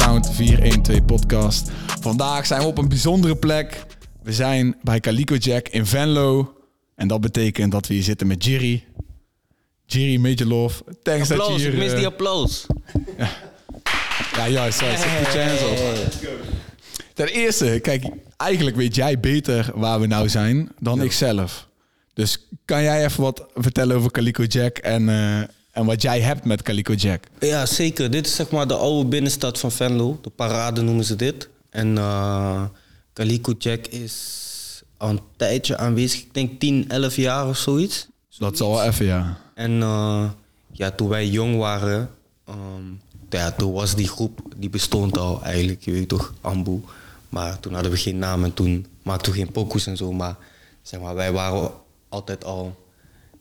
de Sound 412 podcast. Vandaag zijn we op een bijzondere plek. We zijn bij Calico Jack in Venlo. En dat betekent dat we hier zitten met Jerry. Jerry, Major Love. Thanks dat je Applaus, hier... ik mis eh, die applaus. Ja, juist. juist. Je chance. Ten eerste, kijk, eigenlijk weet jij beter waar we nou zijn dan ik zelf. Dus kan jij even wat vertellen over Calico Jack en, eh, en wat jij hebt met Calico Jack? Ja, zeker. Dit is zeg maar de oude binnenstad van Venlo. De parade noemen ze dit. En eh Calico Jack is al een tijdje aanwezig. Ik denk 10, 11 jaar of zoiets. Dat is al wel even, ja. En eh, ja, toen wij jong waren, ehm, ja, toen was die groep, die bestond al eigenlijk, je weet toch, Ambu. Maar toen hadden we geen naam en toen maakten we geen pokoes en zo. Maar zeg maar, wij waren altijd al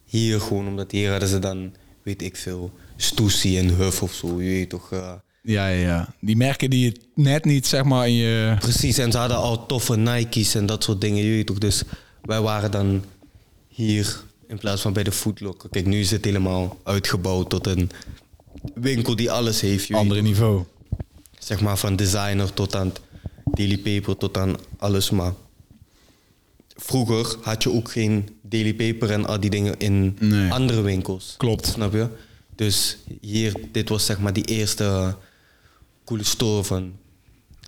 hier gewoon, omdat hier hadden ze dan, weet ik veel, Stoesie en Huff of zo, je weet toch. eh. Ja, ja, ja. Die merken die je net niet, zeg maar, in je... Precies, en ze hadden al toffe Nike's en dat soort dingen, je weet toch. Dus wij waren dan hier in plaats van bij de Footlocker. Kijk, nu is het helemaal uitgebouwd tot een winkel die alles heeft. je Andere niveau. zeg maar van designer tot aan daily paper tot aan alles. Maar vroeger had je ook geen daily paper en al die dingen in Nee. andere winkels. Klopt. Snap je? Dus hier, dit was zeg maar die eerste coole store van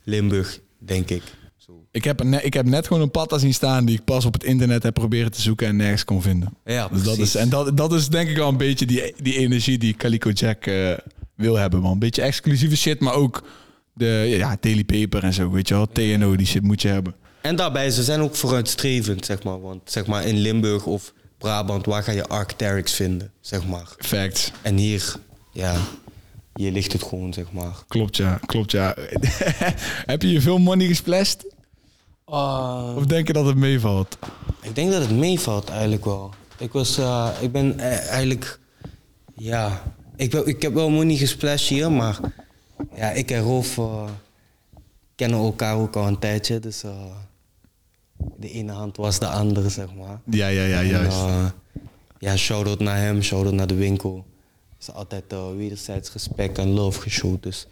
Limburg, denk ik. Zo. Ik heb, ne- ik heb net gewoon een patta zien staan die ik pas op het internet heb proberen te zoeken en nergens kon vinden. Ja, Dus dat precies. is, en dat, dat is denk ik wel een beetje die, die energie die Calico Jack eh, wil hebben, man. Een beetje exclusieve shit, maar ook de ja, Daily Paper en zo, weet je wel. TNO, die shit moet je hebben. En daarbij, ze zijn ook vooruitstrevend, zeg maar. Want zeg maar in Limburg of Brabant, waar ga je Arcteryx vinden, zeg maar. Facts. En hier, ja, hier ligt het gewoon, zeg maar. Klopt, ja. Klopt, ja. heb je je veel money gesplashed? Of denk je dat het meevalt? Ik denk dat het meevalt eigenlijk wel. Ik was, eh, ik ben eh, eigenlijk, ja, ik, wil- ik heb wel money gesplashed hier, maar ja, ik en Rolf eh, kennen elkaar ook al een tijdje, dus eh, de ene hand was de andere, zeg maar. Ja, ja, ja, En, juist. eh, ja, shout-out naar hem, shout-out naar de winkel. Het is altijd eh, wederzijds respect en love geshowd, dus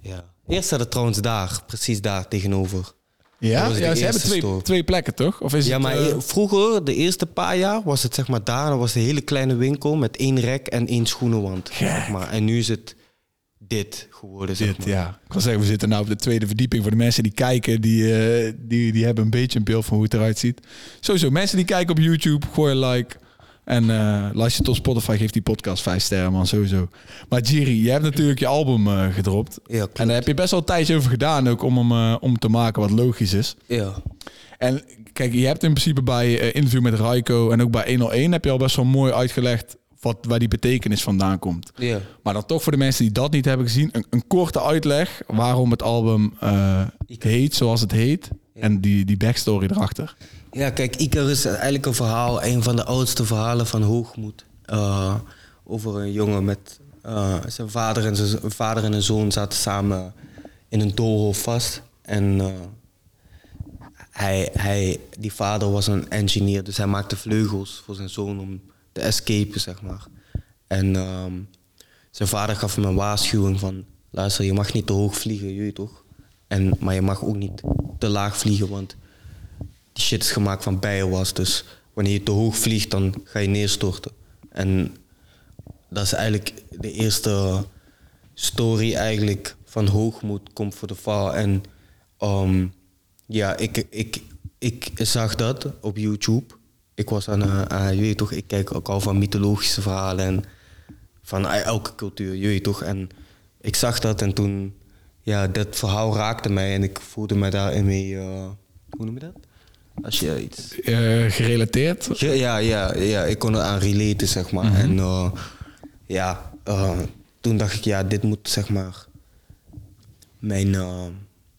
ja. Eerst trouwens daar, precies daar tegenover. ja, dat ja ze hebben twee, store. twee plekken, toch? Of is Ja, het, maar eh, e- vroeger, de eerste paar jaar, was het zeg maar daar. Dan was een hele kleine winkel met één rek en één schoenenwand. Zeg maar. En nu is het dit geworden, zeg Dit, maar. ja. Ik kan zeggen, we zitten nu op de tweede verdieping. Voor de mensen die kijken, die, eh, die, die hebben een beetje een beeld van hoe het eruit ziet. Sowieso, mensen die kijken op YouTube, gooi een like. En eh luister tot Spotify, geeft die podcast vijf sterren, man, sowieso. Maar Jiri, je hebt natuurlijk je album eh, gedropt. Ja, klopt. en daar heb je best wel tijdje over gedaan, ook om hem om te maken wat logisch is. Ja. En kijk, je hebt in principe bij interview met Raiko en ook bij 101 heb je al best wel mooi uitgelegd wat, waar die betekenis vandaan komt. Ja. Maar dan toch voor de mensen die dat niet hebben gezien, een, een korte uitleg waarom het album eh, heet zoals het heet. En die, die backstory erachter. Ja, kijk, Icarus is eigenlijk een verhaal, een van de oudste verhalen van hoogmoed. Eh, over een jongen met eh, zijn vader en zijn een vader en een zoon zaten samen in een doolhof vast. En hij, hij, die vader was een engineer, dus hij maakte vleugels voor zijn zoon om te escapen, zeg maar. En ehm, zijn vader gaf hem een waarschuwing van, luister, je mag niet te hoog vliegen, je toch? En, maar je mag ook niet te laag vliegen, want die shit is gemaakt van bijenwas. Dus wanneer je te hoog vliegt, dan ga je neerstorten. En dat is eigenlijk de eerste story eigenlijk van hoogmoed komt voor de val. En ehm, ja, ik, ik, ik zag dat op YouTube. Ik was aan, eh, aan- je weet toch, ik kijk ook al van mythologische verhalen en van elke cultuur, je weet toch. En ik zag dat en toen, ja, dat verhaal raakte mij en ik voelde me daarin mee, eh, hoe noem je dat? Als je iets Eh, gerelateerd? ja, ja, ja, ja, ik kon er aan relaten, zeg maar. En eh, ja, toen dacht ik, ja, dit moet zeg maar mijn,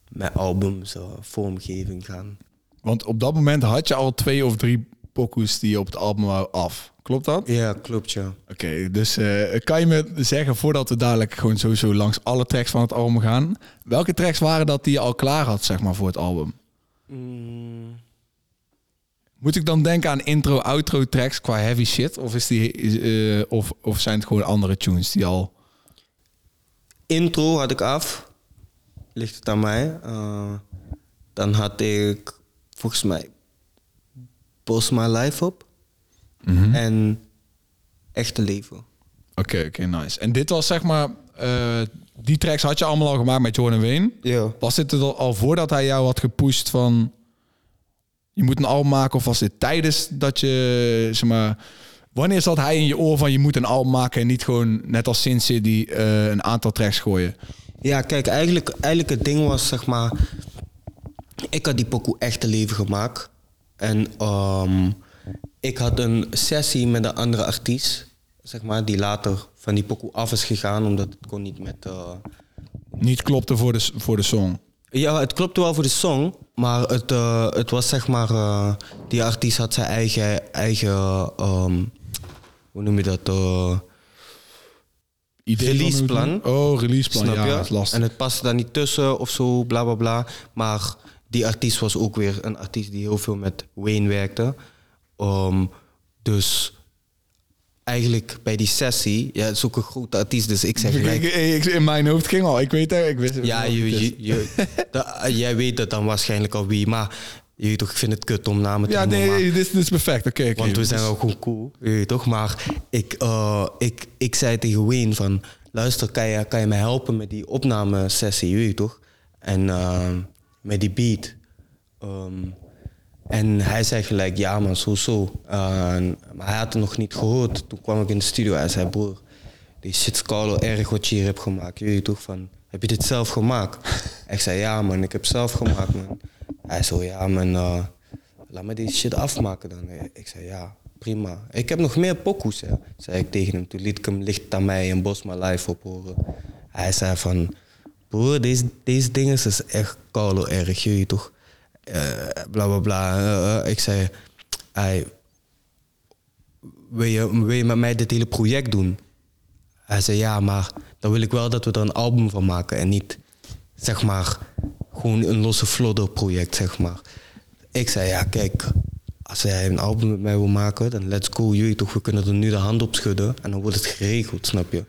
mijn albums eh, vormgeving gaan. Want op dat moment had je al twee of drie pokoes die je op het album wou af. Klopt dat? Ja, klopt, ja. Oké, dus eh, kan je me zeggen, voordat we dadelijk gewoon sowieso langs alle tracks van het album gaan, welke tracks waren dat die je al klaar had, zeg maar, voor het album? Mm, Moet ik dan denken aan intro, outro tracks qua heavy shit? Of, is die, eh, of, of zijn het gewoon andere tunes die al... intro had ik af. Ligt het aan mij. Eh, dan had ik volgens mij Post My Life op. Mhm. En Echte Leven. Oké, oké, nice. En dit was zeg maar... eh, die tracks had je allemaal al gemaakt met Jordan Wayne. Ja. Was dit er al voordat hij jou had gepusht van... Je moet een album maken? Of was dit tijdens dat je, zeg maar... Wanneer zat hij in je oor van je moet een album maken... en niet gewoon net als Sin City eh, een aantal tracks gooien? Ja, kijk, eigenlijk, eigenlijk het ding was, zeg maar... Ik had die pokoe Echte Leven gemaakt. En ehm, ik had een sessie met een andere artiest, zeg maar... die later van die pokoe af is gegaan... omdat het kon niet met... eh, Niet klopte voor de, voor de song. Ja, het klopte wel voor de song, maar het, eh, het was zeg maar, eh, die artiest had zijn eigen, eigen ehm, hoe noem je dat? Releaseplan. Oh, releaseplan. ja, je? dat is lastig. En het paste daar niet tussen of zo, bla bla bla. Maar die artiest was ook weer een artiest die heel veel met Wayne werkte. Ehm, dus eigenlijk bij die sessie, ja, het is ook een grote artiest, dus ik zeg gelijk. ik- ik- in mijn hoofd ging al. Ik weet het. Ik wist het Ja, je, je, je- da- jij weet het dan waarschijnlijk al wie, maar je toch, ik vind het kut om namen te Ja, noemen. nee, maar- dit, is- perfect. Oké, want we zijn wel gewoon cool, je toch? Maar ik, eh, ik, ik zei tegen Wayne van... Luister, kan je, kan je mij helpen met die opnamesessie, je toch? En eh, met die beat. Ehm, en hij zei gelijk, ja man, zo zo. Eh, maar hij had het nog niet gehoord. Toen kwam ik in de studio en hij zei, broer... Die shit is erg wat je hier hebt gemaakt. Weet toch van, heb je dit zelf gemaakt? ik zei, ja man, ik heb zelf gemaakt man. Hij zo, ja man, eh, laat me die shit afmaken dan. Ik zei, ja, prima. Ik heb nog meer pokoes, hè, zei ik tegen hem. Toen liet ik hem licht aan mij en Bos mijn live op horen. Hij zei van, broer, deze, deze dingen is echt koude erg, je toch? Eh, bla bla bla. Eh, eh. ik zei, hij, wil, je, wil je met mij dit hele project doen? Hij zei, ja, maar dan wil ik wel dat we er een album van maken en niet, zeg maar, gewoon een losse flodder project, zeg maar. Ik zei, ja, kijk, als jij een album met mij wil maken, dan let's go, jullie toch, we kunnen er nu de hand op schudden en dan wordt het geregeld, snap je?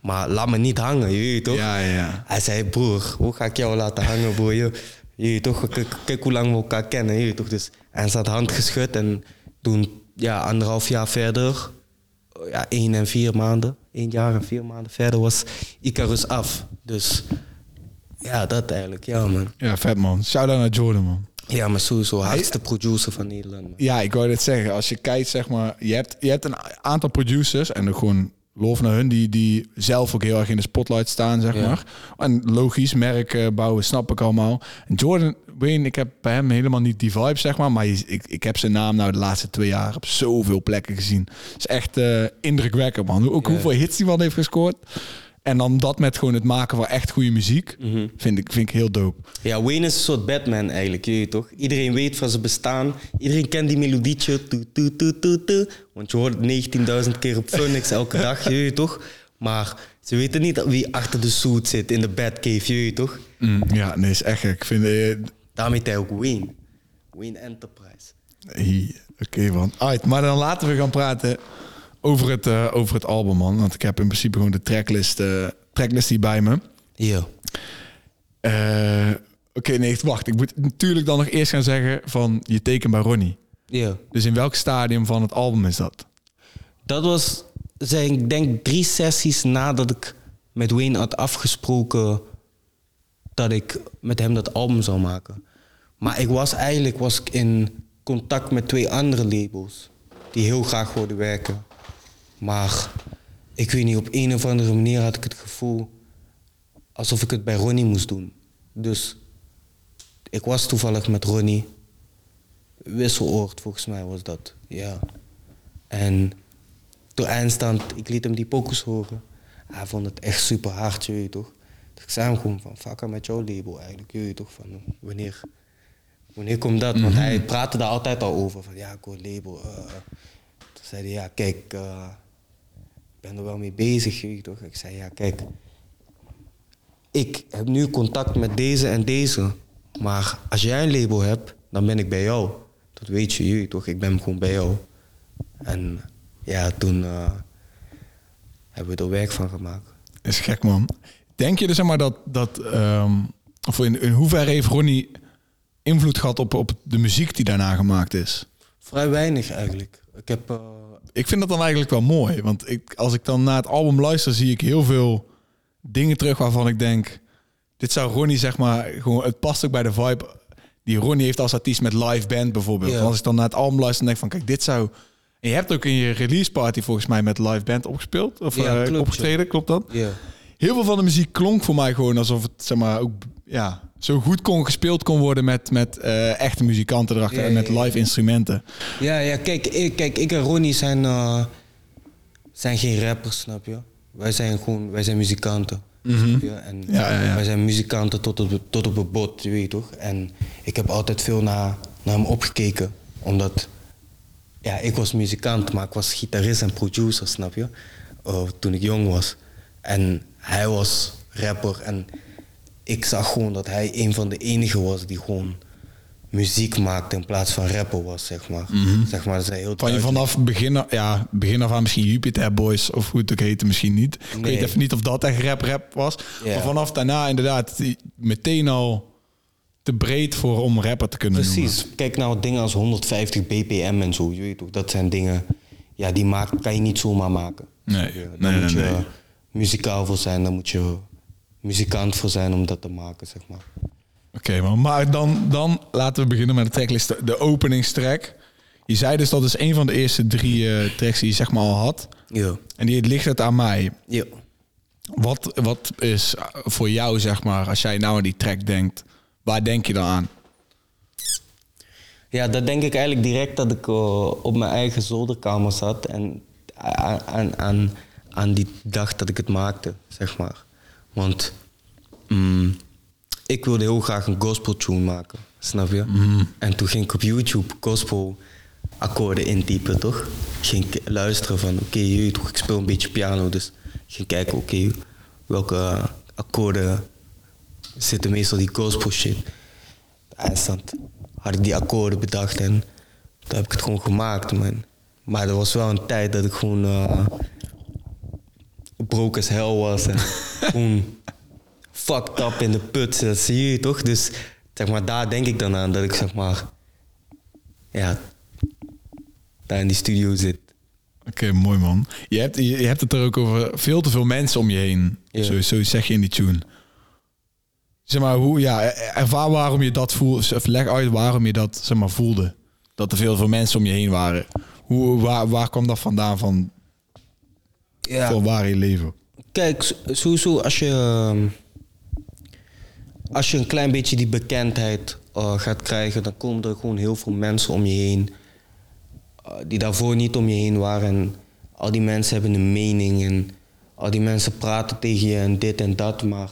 Maar laat me niet hangen, je toch? Ja, ja, ja. Hij zei, broer, hoe ga ik jou laten hangen, broer? Je, je toch, kijk, hoe lang we elkaar kennen, je toch? Dus, en ze had hand geschud en toen, ja, anderhalf jaar verder, ja, één en vier maanden, één jaar en vier maanden verder was Icarus af. Dus ja, dat eigenlijk, ja man. Ja, vet man. Shout-out naar Jordan, man. Ja, maar sowieso, hardste producer van Nederland, man. Ja, ik wou dit zeggen. Als je kijkt, zeg maar, je hebt, je hebt een aantal producers en ook gewoon lof naar hun die, die zelf ook heel erg in de spotlight staan, zeg Ja. maar. En logisch, merk bouwen, snap ik allemaal. En Jordan Wayne, ik heb bij hem helemaal niet die vibe, zeg maar. Maar ik, ik heb zijn naam nou de laatste twee jaar op zoveel plekken gezien. Het is echt eh, indrukwekkend, man. Ook Ja. hoeveel hits die man heeft gescoord. En dan dat met gewoon het maken van echt goede muziek, Mhm. vind, ik, vind ik heel dope. Ja, Wayne is een soort Batman eigenlijk, je toch? Iedereen weet van zijn bestaan. Iedereen kent die melodietje. Toet, toet, toet, toet, toet. Want je hoort het 19.000 keer op Phoenix elke dag, je toch? Maar ze weten niet wie achter de suit zit in de Batcave, je toch? Mm, ja, nee, is echt gek. Ik vind... eh, Daarom heet hij ook Wayne. Wayne Enterprise. Oké, man. Alright, maar dan laten we gaan praten over het, eh, over het album, man. Want ik heb in principe gewoon de tracklist, eh, tracklist hier bij me. Ja. Eh, Oké, nee, wacht. Ik moet natuurlijk dan nog eerst gaan zeggen van je teken bij Ronnie. Ja. Dus in welk stadium van het album is dat? Dat was, zijn, ik denk, drie sessies nadat ik met Wayne had afgesproken dat ik met hem dat album zou maken. Maar ik was eigenlijk was ik in contact met twee andere labels die heel graag wilden werken. Maar ik weet niet, op een of andere manier had ik het gevoel alsof ik het bij Ronnie moest doen. Dus ik was toevallig met Ronnie. Wisseloord, volgens mij was dat. Ja. En door eindstand, ik liet hem die pokus horen. Hij vond het echt super hard, je weet toch. Dus ik zei hem gewoon van, fuck met jouw label eigenlijk, je weet toch. Van, wanneer, wanneer komt dat? Want hij praatte daar altijd al over. Van, ja, ik wil label. eh. Toen zei hij, ja, kijk, eh, ben er wel mee bezig, je toch. Ik zei, ja, kijk, ik heb nu contact met deze en deze. Maar als jij een label hebt, dan ben ik bij jou. Dat weet je, je weet toch. Ik ben gewoon bij jou. En ja, toen eh, hebben we er werk van gemaakt. Is gek, man. denk je dus zeg maar dat, dat ehm, of in, in hoeverre heeft Ronnie invloed gehad op, op de muziek die daarna gemaakt is? Vrij weinig eigenlijk. Ik heb... eh, Ik vind dat dan eigenlijk wel mooi. Want ik, als ik dan naar het album luister, zie ik heel veel dingen terug waarvan ik denk... Dit zou Ronnie, zeg maar, gewoon... Het past ook bij de vibe die Ronnie heeft als artiest met live band bijvoorbeeld. En Als ik dan naar het album luister, dan denk ik van... Kijk, dit zou... En je hebt ook in je release party volgens mij met live band opgespeeld. Of Ja, eh, klopt, opgetreden, klopt dat? ja. Heel veel van de muziek klonk voor mij gewoon alsof het, zeg maar, ook... Ja, zo goed kon gespeeld kon worden met, met eh, echte muzikanten erachter. Ja, en met live instrumenten. Ja, ja kijk, ik, kijk, ik en Ronnie zijn, eh, zijn geen rappers, snap je? Wij zijn gewoon, wij zijn muzikanten. Snap je? En Mhm. Ja, wij zijn muzikanten tot op, tot op het bot, je weet toch? En ik heb altijd veel naar, naar hem opgekeken, omdat ja, ik was muzikant, maar ik was gitarist en producer, snap je? Eh, toen ik jong was. En hij was rapper en ik zag gewoon dat hij een van de enigen was die gewoon muziek maakte in plaats van rapper was, zeg maar. Zeg maar, dat is heel Mhm. Van je vanaf begin, af- ja, begin af aan misschien Jupiter Boys of hoe het ook heette misschien niet. Ik weet even niet of dat echt rap rap was. Ja. Maar vanaf daarna inderdaad die- meteen al te breed voor om rapper te kunnen Precies. Kijk nou dingen als 150 bpm en zo, je weet toch, dat zijn dingen, ja, die maak, kan je niet zomaar maken. Nee, Ja, Daar nee, moet je nee. muzikaal voor zijn, daar moet je muzikant voor zijn om dat te maken, zeg maar. Oké, maar, maar dan, dan laten we beginnen met de tracklist. De- openingstrack. Je zei dus dat is een van de eerste drie eh, tracks die je zeg maar al had. Ja. En die ligt het aan mij. Ja. Wat, wat is voor jou, zeg maar, als jij nou aan die track denkt, waar denk je dan aan? Ja, dat denk ik eigenlijk direct dat ik eh, op mijn eigen zolderkamer zat en aan, aan, aan, aan die dag dat ik het maakte, zeg maar. Want mm, ik wilde heel graag een gospel tune maken, snap je? En toen ging ik op YouTube gospel akkoorden intypen, toch? Ging ik luisteren van, oké, toch, ik speel een beetje piano, dus ik ging kijken, oké, welke akkoorden zitten meestal die gospel shit. Eindstand had ik die akkoorden bedacht en toen heb ik het gewoon gemaakt, man. Maar er was wel een tijd dat ik gewoon eh broke as hell was en gewoon fucked up in de put. Dat zie je toch? Dus zeg maar, daar denk ik dan aan dat ik zeg maar, ja, daar in die studio zit. Oké, mooi man. Je hebt, je, hebt het er ook over veel te veel mensen om je heen. Ja. Zo, zo zeg je in die tune. Zeg maar, hoe, ja, ervaar waarom je dat voelde. Of leg uit waarom je dat zeg maar, voelde. Dat er veel, veel mensen om je heen waren. Hoe, waar, waar kwam dat vandaan van Ja. voor waar je leven? Kijk, sowieso als je, ehm, als je een klein beetje die bekendheid eh, gaat krijgen, dan komen er gewoon heel veel mensen om je heen eh, die daarvoor niet om je heen waren. En al die mensen hebben een mening en al die mensen praten tegen je en dit en dat, maar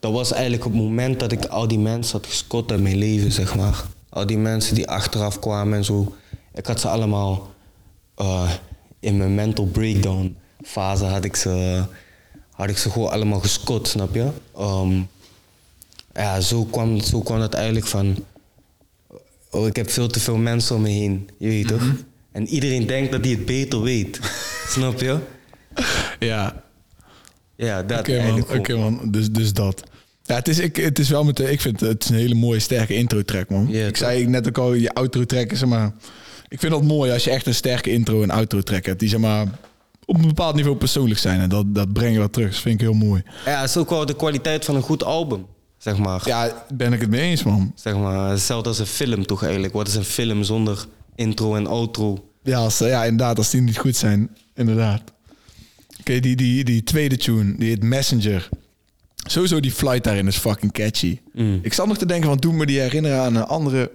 dat was eigenlijk het moment dat ik al die mensen had gescot uit mijn leven, zeg maar. Al die mensen die achteraf kwamen en zo. Ik had ze allemaal eh, in mijn mental breakdown fase had ik ze, had ik ze gewoon allemaal gescot, snap je? Ehm, ja, zo kwam, zo kwam het eigenlijk van... Oh, ik heb veel te veel mensen om me heen, je weet toch? En iedereen denkt dat hij het beter weet, snap je? Ja, Ja, dat oké man. eigenlijk Oké man, dus, dus dat. Ja, het is, ik, het is wel met de, ik vind het, is een hele mooie sterke intro track man. Ja, ik toch? zei net ook al, je outro track is zeg maar... Ik vind dat mooi als je echt een sterke intro en outro track hebt. Die zeg maar op een bepaald niveau persoonlijk zijn. En dat, dat breng je wel terug. Dat vind ik heel mooi. Ja, het is ook wel de kwaliteit van een goed album, zeg maar. Ja, ben ik het mee eens man. Zeg maar, hetzelfde als een film toch eigenlijk. Wat is een film zonder intro en outro? Ja, als, ja, inderdaad, als die niet goed zijn. Inderdaad. Oké, die, die, die tweede tune, die heet Messenger. Sowieso die flight daarin is fucking catchy. Mm. Ik zat nog te denken van, doe me die herinneren aan een andere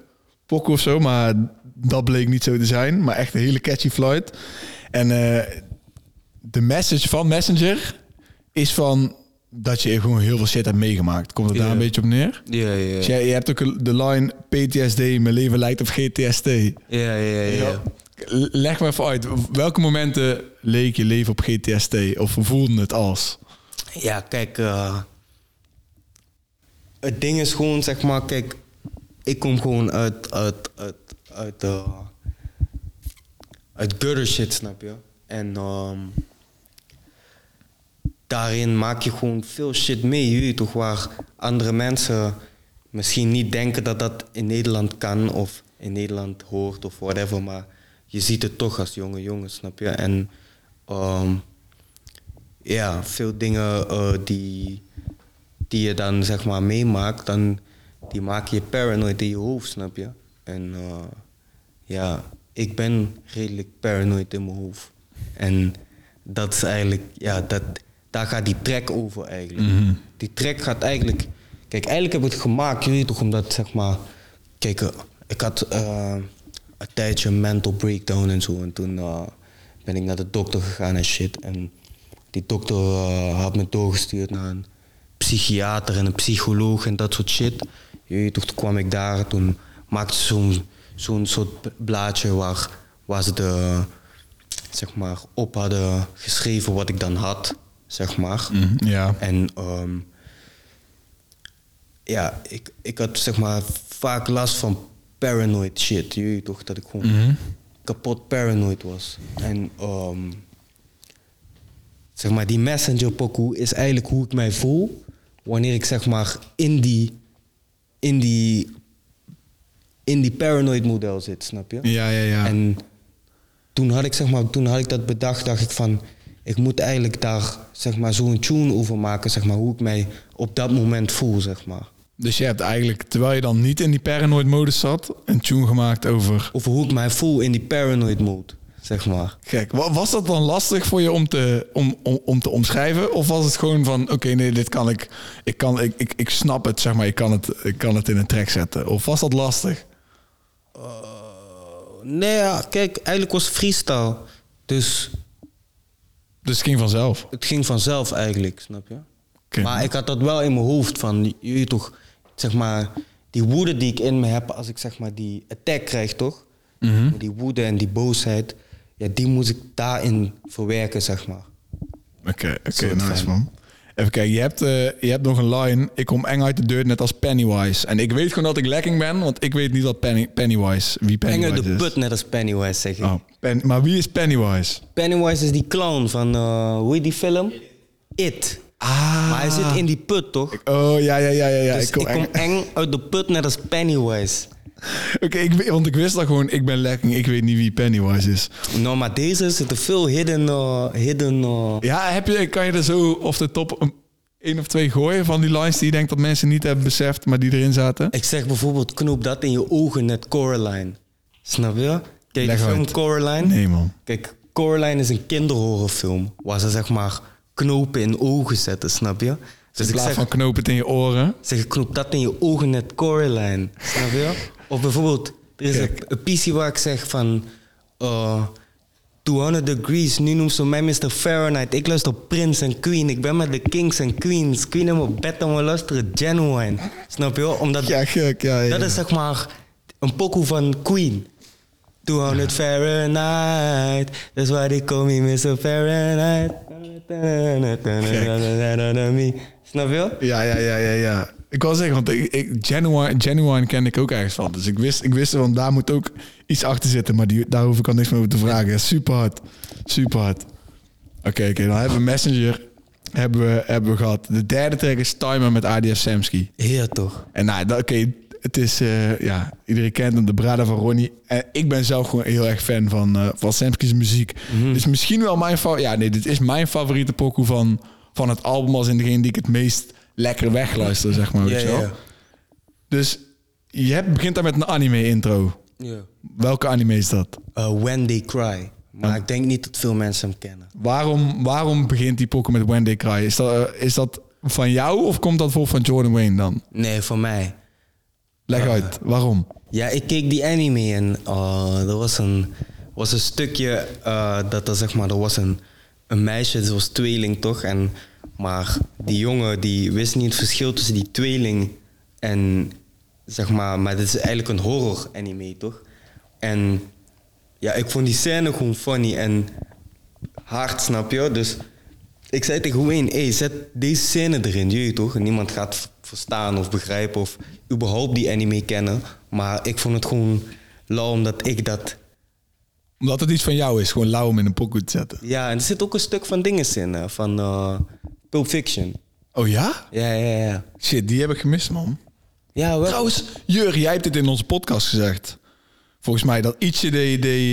pokken of zo. Maar dat bleek niet zo te zijn. Maar echt een hele catchy flight. En eh, de message van Messenger is van dat je gewoon heel veel shit hebt meegemaakt. Komt het daar Ja. een beetje op neer? Ja, ja, Dus jij, je hebt ook de line PTSD, mijn leven lijkt op GTSD. Ja, ja, ja. ja. Leg me even uit. Welke momenten leek je leven op GTSD? Of voelde het als? Ja, kijk, eh, het ding is gewoon, zeg maar, kijk, ik kom gewoon uit, uit, uit, uit, eh, uit gutter shit, snap je? En ehm, daarin maak je gewoon veel shit mee, je toch, waar andere mensen misschien niet denken dat dat in Nederland kan of in Nederland hoort of whatever, maar je ziet het toch als jonge jongen, snap je? En ehm, ja, veel dingen eh, die, die je dan zeg maar meemaakt, dan die maak je paranoid in je hoofd, snap je? En eh, ja, ik ben redelijk paranoid in mijn hoofd. En dat is eigenlijk, ja, dat, daar gaat die track over eigenlijk. Die track gaat eigenlijk, kijk, eigenlijk heb ik het gemaakt, weet toch, omdat zeg maar, kijk, eh, ik had eh, een tijdje een mental breakdown en zo. En toen eh, ben ik naar de dokter gegaan en shit. En die dokter had me doorgestuurd naar een psychiater en een psycholoog en dat soort shit. Je weet toch, toen kwam ik daar, toen maakte ze zo'n zo'n soort blaadje waar, waar ze de, zeg maar, op hadden geschreven wat ik dan had, zeg maar. Mhm, ja. En ehm, ja, ik, ik had zeg maar vaak last van paranoid shit. Je weet toch dat ik gewoon Mhm. kapot paranoid was. En ehm, zeg maar, die messenger pokoe is eigenlijk hoe ik mij voel wanneer ik zeg maar in die, in die, in die paranoid model zit, snap je? Ja, ja, ja. En toen had ik zeg maar, toen had ik dat bedacht, dacht ik van, ik moet eigenlijk daar zeg maar zo'n tune over maken, zeg maar, hoe ik mij op dat moment voel, zeg maar. Dus je hebt eigenlijk, terwijl je dan niet in die paranoid modus zat, een tune gemaakt over... Over hoe ik mij voel in die paranoid mode, zeg maar. Gek, wa- was dat dan lastig voor je om te, om, om, om te omschrijven? Of was het gewoon van, oké, nee, dit kan ik, ik, kan, ik, ik, ik snap het, zeg maar, ik kan het, ik kan het in een track zetten? Of was dat lastig? Nee, ja, kijk, eigenlijk was het freestyle. Dus Dus het ging vanzelf. het ging vanzelf eigenlijk, snap je? Maar ik had dat wel in mijn hoofd van, je toch, zeg maar, die woede die ik in me heb als ik zeg maar die attack krijg, toch? Mhm. Die woede en die boosheid, ja, die moest ik daarin verwerken, zeg maar. Oké, oké, nice man. Even kijken, je hebt, eh, je hebt nog een line. Ik kom eng uit de deur, net als Pennywise. En ik weet gewoon dat ik lekking ben, want ik weet niet wat Penny, Pennywise, wie Eng Pennywise uit de is. put, net als Pennywise, zeg ik. Oh, Pen- maar wie is Pennywise? Pennywise is die clown van, eh, hoe heet die film? It. Ah. Maar hij zit in die put, toch? Oh, ja, ja, ja, ja. ja. dus ik kom eng. eng uit de put, net als Pennywise. Oké, want ik wist dat gewoon, ik ben lekking, ik weet niet wie Pennywise is. Nou, maar deze zitten veel hidden... eh, hidden eh, Ja, heb je, kan je er zo of de top een, één of twee gooien van die lines die je denkt dat mensen niet hebben beseft, maar die erin zaten? Ik zeg bijvoorbeeld, knoop dat in je ogen, net Coraline. Snap je? Kijk, Leg film uit. Coraline. Nee, man. Kijk, Coraline is een kinderhorrorfilm. Waar ze zeg maar knopen in ogen zetten, snap je? Dus in ik zeg, van knoop het in je oren. zeg, knoop dat in je ogen, net Coraline. Snap je? Of bijvoorbeeld, er is een, Kijk. een piece waar ik zeg van... eh 200 degrees, nu noemt ze mij Mr. Fahrenheit. Ik luister Prince en Queen. Ik ben met de kings en queens. Queen en mijn bed en we luisteren Genuine. Snap je? Omdat Ja, gek, ja, ja. dat is zeg maar een pokoe van Queen. 200 Fahrenheit, that's why they call me Mr. Fahrenheit. Snap je? Ja, ja, ja, ja, ja. Ik wil zeggen, want ik, ik, Genuine, Genuine ken ik ook ergens van. Dus ik wist, ik wist van daar moet ook iets achter zitten. Maar die, daar hoef ik al niks meer over te vragen. Super hard. Super hard. Oké, oké. dan hebben we Messenger hebben we, hebben we gehad. De derde track is Timer met ADF Samsky. Ja, toch. En nou, oké, het is, eh, ja, iedereen kent hem, de Brada van Ronnie. En ik ben zelf gewoon heel erg fan van, eh van Samsky's muziek. Is misschien wel mijn favoriete, ja nee, dit is mijn favoriete pokoe van, van het album als in degene die ik het meest lekker wegluister, zeg maar. Ja, weet je wel? ja. Dus je hebt, begint daar met een anime intro. ja. Welke anime is dat? Uh, When They Cry. Maar ik denk niet dat veel mensen hem kennen. Waarom, waarom begint die pokoe met When They Cry? Is dat, eh, is dat van jou of komt dat voor van Jordan Wayne dan? Nee, voor mij. Leg uit, waarom? Ja, ik keek die anime en uh, er was een, was een stukje dat er zeg maar, er was een, een meisje, ze was tweeling toch? En, maar die jongen die wist niet het verschil tussen die tweeling en zeg maar, maar dit is eigenlijk een horror anime toch? En ja, ik vond die scène gewoon funny en hard, snap je? Dus ik zei tegen Wayne, hey, zet deze scène erin, je weet toch? Niemand gaat verstaan of begrijpen of überhaupt die anime kennen. Maar ik vond het gewoon lauw omdat ik dat... Omdat het iets van jou is, gewoon lauw om in een pokoe te zetten. Ja, en er zit ook een stuk van dingen in. hè, Van, eh, Pulp Fiction. Oh ja? Ja, ja, ja. Shit, die heb ik gemist, man. Ja, wel. Trouwens, Jur, jij hebt dit in onze podcast gezegd. Volgens mij dat ietsje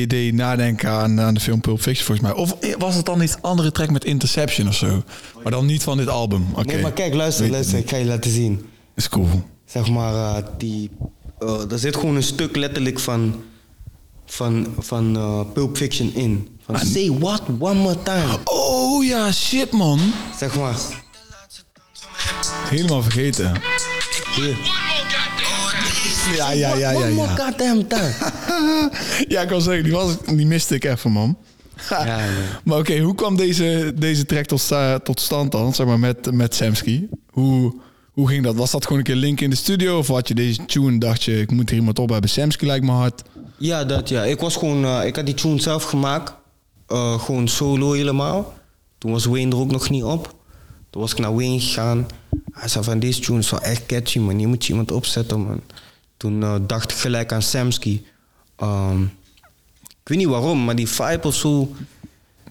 deed, nadenken aan, aan de film Pulp Fiction, volgens mij. Of was het dan iets andere track met Interception of zo? Maar dan niet van dit album. Oké, Nee, maar kijk, luister, Weet luister. Ik ga je laten zien. is cool. Zeg maar, eh, die... eh, er zit gewoon een stuk letterlijk van... Van, van eh, Pulp Fiction in. Van say what one more time. Oh ja, shit man. Zeg maar. Helemaal vergeten. Hier. Ja, ja, ja, ja. One more Ja, goddamn time. ja ik kan zeggen, die, was, die miste ik even, man. ja, nee. Maar oké, hoe kwam deze, deze track tot, tot stand dan, zeg maar, met, met Samsky? Hoe, hoe ging dat? Was dat gewoon een keer link in de studio? Of had je deze tune dacht je, ik moet hier iemand op hebben? Samsky lijkt me hard. Ja, dat ja. Ik was gewoon, eh, ik had die tune zelf gemaakt. Eh, gewoon solo helemaal. Toen was Wayne er ook nog niet op. Toen was ik naar Wayne gegaan. Hij zei van deze tune is wel echt catchy man. Hier moet je iemand opzetten man. Toen eh, dacht ik gelijk aan Samsky. Ehm, ik weet niet waarom, maar die vibe of zo,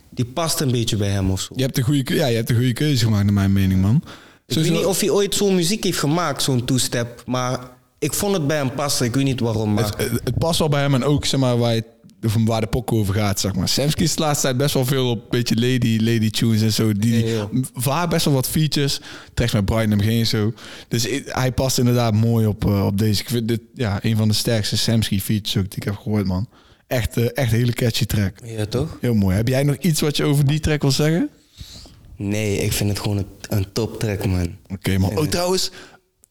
die past een beetje bij hem of zo. Je hebt een goede, ja, je hebt een goede keuze gemaakt, naar mijn mening, man. Ik weet niet of hij ooit zo'n muziek heeft gemaakt, zo'n two-step. Maar ik vond het bij hem passen. Ik weet niet waarom. Maar... het, past wel bij hem en ook, zeg maar, waar, je, van waar de pok over gaat, zeg maar. Samsky is de laatste tijd best wel veel op beetje lady, lady tunes en zo. Die, vaak best wel wat features. Trekt met Brian MG en zo. Dus hij past inderdaad mooi op, eh, op deze. Ik vind dit ja, een van de sterkste Samsky features ook die ik heb gehoord, man. Echt, eh, echt een hele catchy track. Ja, toch? Heel mooi. Heb jij nog iets wat je over die track wil zeggen? Nee, ik vind het gewoon een, een top track, man. Oké, man. Oh, trouwens,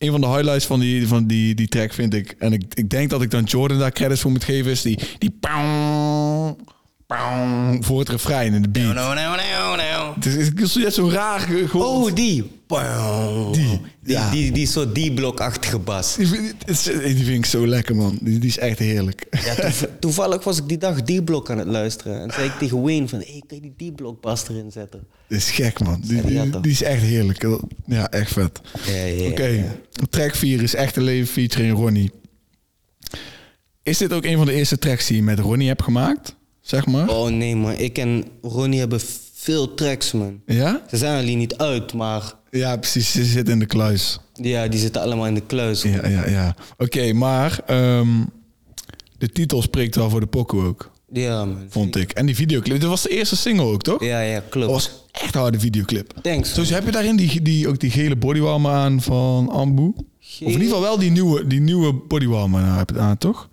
een van de highlights van die, van die, die track vind ik... en ik, ik denk dat ik dan Jordan daar credits voor moet geven... is die, die voor het refrein in de beat. No, no, no, no. Het is, het is net zo raar. ge- Gewoon, Oh, die. Die, Die, ja. die, die, soort D-blok-achtige bas. die, vind- die ik zo lekker, man. Die, die is echt heerlijk. Ja, toev- toevallig was ik die dag D-blok aan het luisteren. En zei ik tegen Wayne van, hey, kan je die D-blok-bas erin zetten? Dat is gek, man. Die, die die, die is echt heerlijk. Ja, echt vet. Ja, ja, Oké, track 4 is Echte Leven featuring Ronnie. Is dit ook een van de eerste tracks die je met Ronnie hebt gemaakt? Zeg maar. Oh nee, man. Ik en Ronnie hebben veel tracks, man. Ja? Ze zijn alleen niet uit, maar Ja, precies. Ze zit in de kluis. ja, die zitten allemaal in de kluis. Ja, ja, ja. Oké, maar ehm, de titel spreekt wel voor de pokoe ook, Ja, man. vond ik. En die videoclip, dat was de eerste single ook, toch? Ja, ja, klopt. Dat was echt een harde videoclip. Thanks. Dus heb je daarin die, die, ook die gele bodywarmer aan van Ambu? Of in ieder geval wel die nieuwe, die nieuwe bodywarmer aan, heb je aan, toch?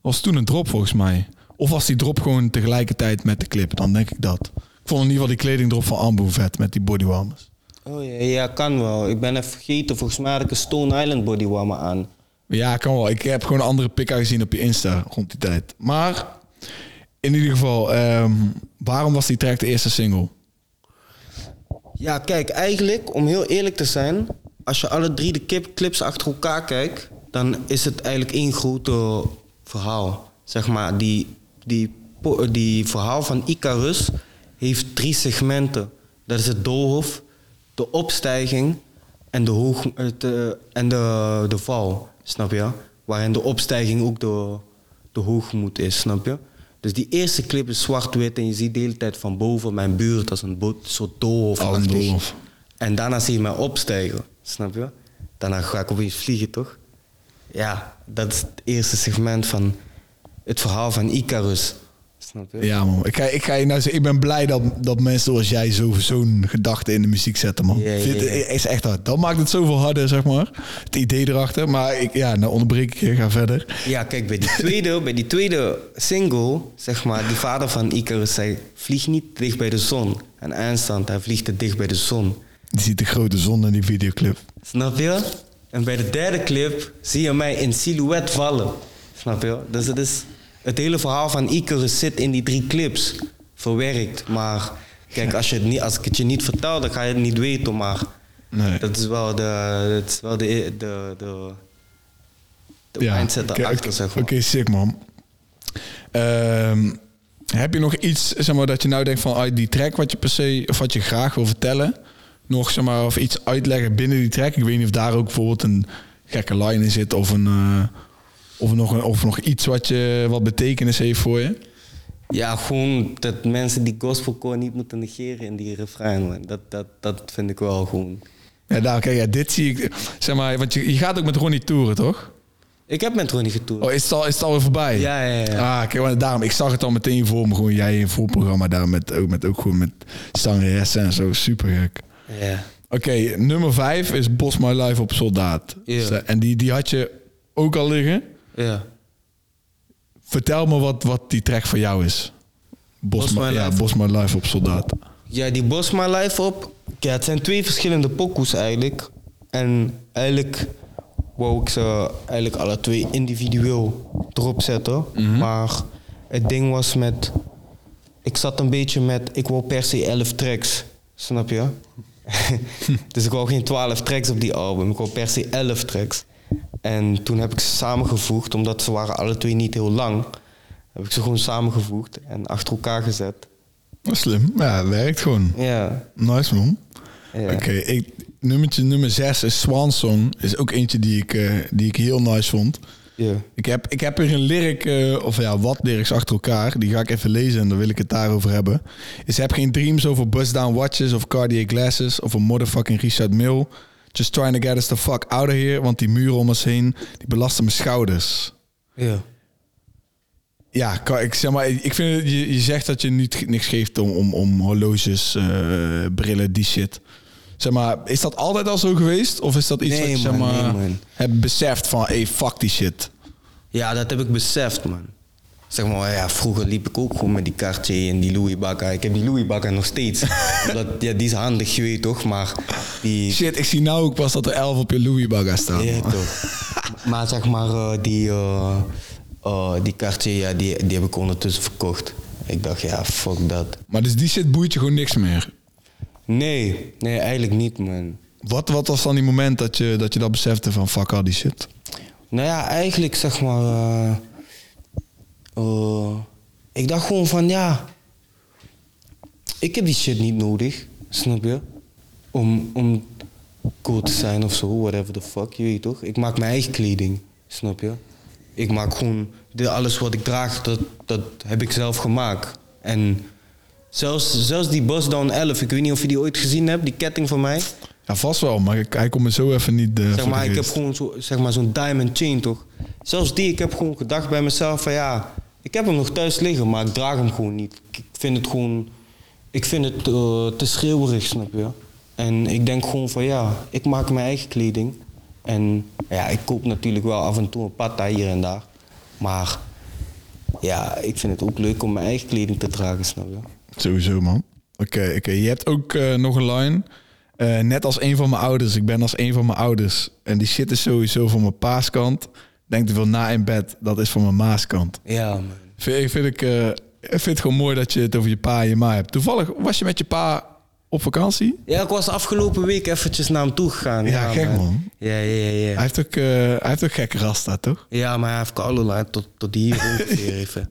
Was toen een drop volgens mij. Of was die drop gewoon tegelijkertijd met de clip? Dan denk ik dat. Ik vond in ieder geval die kledingdrop van Ambu vet met die bodywarmers. Oh ja, ja, kan wel. Ik ben even vergeten. Volgens mij had ik een Stone Island bodywarmer aan. Ja, kan wel. Ik heb gewoon een andere pik gezien op je Insta rond die tijd. Maar in ieder geval, ehm, waarom was die track de eerste single? Ja, kijk, eigenlijk, om heel eerlijk te zijn, als je alle drie de clips achter elkaar kijkt, dan is het eigenlijk één grote verhaal. Zeg maar, die, die, die verhaal van Icarus heeft drie segmenten. Dat is het doolhof, de opstijging en de, hoog, het, eh, en de, de val, snap je? Waarin de opstijging ook de, de hoogmoed is, snap je? Dus die eerste clip is zwart-wit en je ziet de hele tijd van boven mijn buurt als een soort doolhof. Als een doolhof. En daarna zie je mij opstijgen, snap je? Daarna ga ik opeens vliegen, toch? Ja, dat is het eerste segment van het verhaal van Icarus. Snap je? Ja, man. Ik ga, ik ga je nou zeggen, ik ben blij dat, dat mensen zoals jij zo- zo'n gedachte in de muziek zetten, man. Ja. Is echt hard. Dat maakt het zoveel harder, zeg maar. Het idee erachter. Maar ik, ja, nou onderbreek ik je, ga verder. Ja, kijk, bij die tweede, bij die tweede single, zeg maar, die vader van Icarus zei: Vlieg niet dicht bij de zon. En eindstand, hij vliegt te dicht bij de zon. Je ziet de grote zon in die videoclip. Snap je? En bij de derde clip zie je mij in silhouet vallen. Snap je? Dus het is het hele verhaal van Icarus zit in die drie clips verwerkt. Maar kijk, als, je het niet, als ik het je niet vertel, dan ga je het niet weten. Maar Nee. dat is wel de, dat is wel de, de, de, de mindset oké, erachter, zeg maar. Oké, sick man. Ehm, heb je nog iets, zeg maar, dat je nou denkt van uit die track wat je per se, of wat je graag wil vertellen? Nog, zeg maar, of iets uitleggen binnen die track? Ik weet niet of daar ook bijvoorbeeld een gekke line in zit of een, eh, of nog, een, of nog iets wat je, wat betekenis heeft voor je. Ja, gewoon dat mensen die gospelcore niet moeten negeren in die refrein, man. Dat, dat, dat vind ik wel gewoon... Ja, nou, kijk, ja, dit zie ik. Zeg maar, want je, je gaat ook met Ronnie toeren, toch? Ik heb met Ronnie getoerd. Oh, is het al, is het alweer voorbij? Ja, ja, ja. Ah, kijk, want daarom, ik zag het al meteen voor me. Gewoon jij in voorprogramma daar met ook, met, ook gewoon met zangeressen en zo. Super gek. Ja. Oké, nummer vijf is Bos My Life op Soldaat. Ja. En die, die had je ook al liggen. Ja. Vertel me wat, wat die track voor jou is. Bos, Bos My, My ja, Life. Bos My Life op Soldaat. Ja, die Boss My Life op. Ja, het zijn twee verschillende pokoes eigenlijk. En eigenlijk wou ik ze eigenlijk alle twee individueel erop zetten. Maar het ding was met... Ik zat een beetje met... Ik wou per se 11 tracks. Snap je? dus ik wou geen 12 tracks op die album. Ik wou per se 11 tracks. En toen heb ik ze samengevoegd, omdat ze waren alle twee niet heel lang. Heb ik ze gewoon samengevoegd en achter elkaar gezet. Slim. Ja, het werkt gewoon. Ja, Nice man. ja. Oké, ik nummertje nummer 6 is Swan Song. Is ook eentje die ik, eh, die ik heel nice vond. ja. Ik heb, ik heb er een lyric, eh, of ja, wat lyrics achter elkaar. Die ga ik even lezen en dan wil ik het daarover hebben. Is heb geen dreams over bust down watches of Cartier glasses of een motherfucking Richard Mill. Just trying to get us the fuck out of here. Want die muren om ons heen, die belasten mijn schouders. ja. Ja, kan- ik zeg maar, ik vind je, je zegt dat je niet niks geeft om, om, om horloges, eh, brillen, die shit. Zeg maar, is dat altijd al zo geweest? Of is dat iets Nee, wat je zeg maar, nee, hebt beseft van, hey, fuck die shit? Ja, dat heb ik beseft, man. Zeg maar, ja, vroeger liep ik ook gewoon met die Cartier en die Louis. Ik heb die Louis nog steeds. Omdat, ja, die is handig, je weet toch? Maar die... Shit, ik zie nou ook pas dat er 11 op je Louis staan. Ja, man. toch. maar zeg maar, eh, die, eh, die Cartier, ja, die, die heb ik ondertussen verkocht. Ik dacht, ja, fuck dat. Maar dus die shit boeit je gewoon niks meer. Nee, nee, eigenlijk niet, man. Wat, wat was dan die moment dat je dat, je dat besefte van fuck al die shit? Nou ja, eigenlijk zeg maar. Eh, ik dacht gewoon van ja. Ik heb die shit niet nodig, snap je? Om, om cool te zijn of zo, whatever the fuck, je weet toch? Ik maak mijn eigen kleding, snap je? Ik maak gewoon. De, alles wat ik draag, dat, dat heb ik zelf gemaakt. En zelfs, zelfs die Bus Down 11, ik weet niet of je die ooit gezien hebt, die ketting van mij. Ja, vast wel, maar ik, hij komt me zo even niet eh, Zeg maar, de ik heb gewoon zo, zeg maar, zo'n diamond chain toch. Zelfs die, ik heb gewoon gedacht bij mezelf van ja, ik heb hem nog thuis liggen, maar ik draag hem gewoon niet. Ik vind het gewoon, ik vind het eh, te schreeuwerig, snap je. En ik denk gewoon van ja, ik maak mijn eigen kleding. En ja, ik koop natuurlijk wel af en toe een patta hier en daar. Maar ja, ik vind het ook leuk om mijn eigen kleding te dragen, snap je. Sowieso, man. Oké, oké. Je hebt ook eh, nog een line. Eh, net als een van mijn ouders. Ik ben als een van mijn ouders. En die shit is sowieso van mijn paaskant. Denk te veel na in bed. Dat is van mijn maaskant. Ja, man. Vind, vind ik, eh, ik vind het gewoon mooi dat je het over je pa en je ma hebt. Toevallig was je met je pa op vakantie? Ja, ik was afgelopen week eventjes naar hem toe gegaan. Ja, gek, man. Ja, ja, ja. Hij heeft ook, eh, hij heeft ook gekke rasta, toch? Ja, maar hij heeft koude tot, tot hier ongeveer even.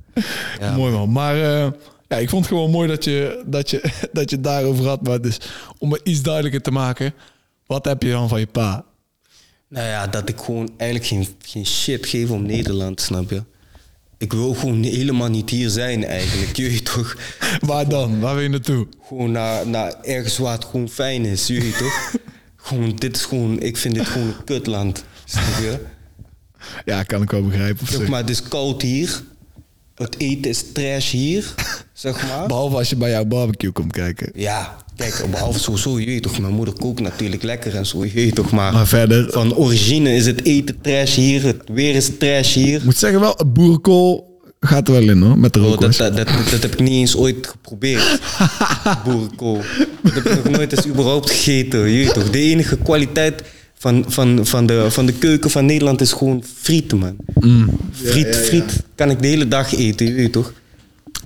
Ja. Mooi man. Maar eh, ja, ik vond het gewoon mooi dat je, dat, je, dat je het daarover had. Maar dus, om het iets duidelijker te maken. Wat heb je dan van je pa? Nou ja, dat ik gewoon eigenlijk geen, geen shit geef om Nederland, snap je? Ik wil gewoon helemaal niet hier zijn eigenlijk, je weet toch? Waar dan? Waar wil je naartoe? Gewoon naar, naar ergens waar het gewoon fijn is, je weet toch? Gewoon, dit is gewoon, ik vind dit gewoon een kutland, snap je? Ja, kan ik wel begrijpen. Zeg maar, het is koud hier. Het eten is trash hier, zeg maar. Behalve als je bij jouw barbecue komt kijken. Ja, kijk, behalve sowieso, je weet toch, mijn moeder kookt natuurlijk lekker en zo, je toch, maar... Maar verder, Van origine is het eten trash hier, het weer is trash hier. ik moet zeggen wel, het boerenkool gaat er wel in hoor. Met de Oh, dat, rookworst. dat, dat, dat heb ik niet eens ooit geprobeerd. Boerenkool. Dat heb ik nog nooit eens überhaupt gegeten. Je toch, de enige kwaliteit van, van, van, de, van de keuken van Nederland is gewoon frieten, man. Friet, friet kan ik de hele dag eten, je toch?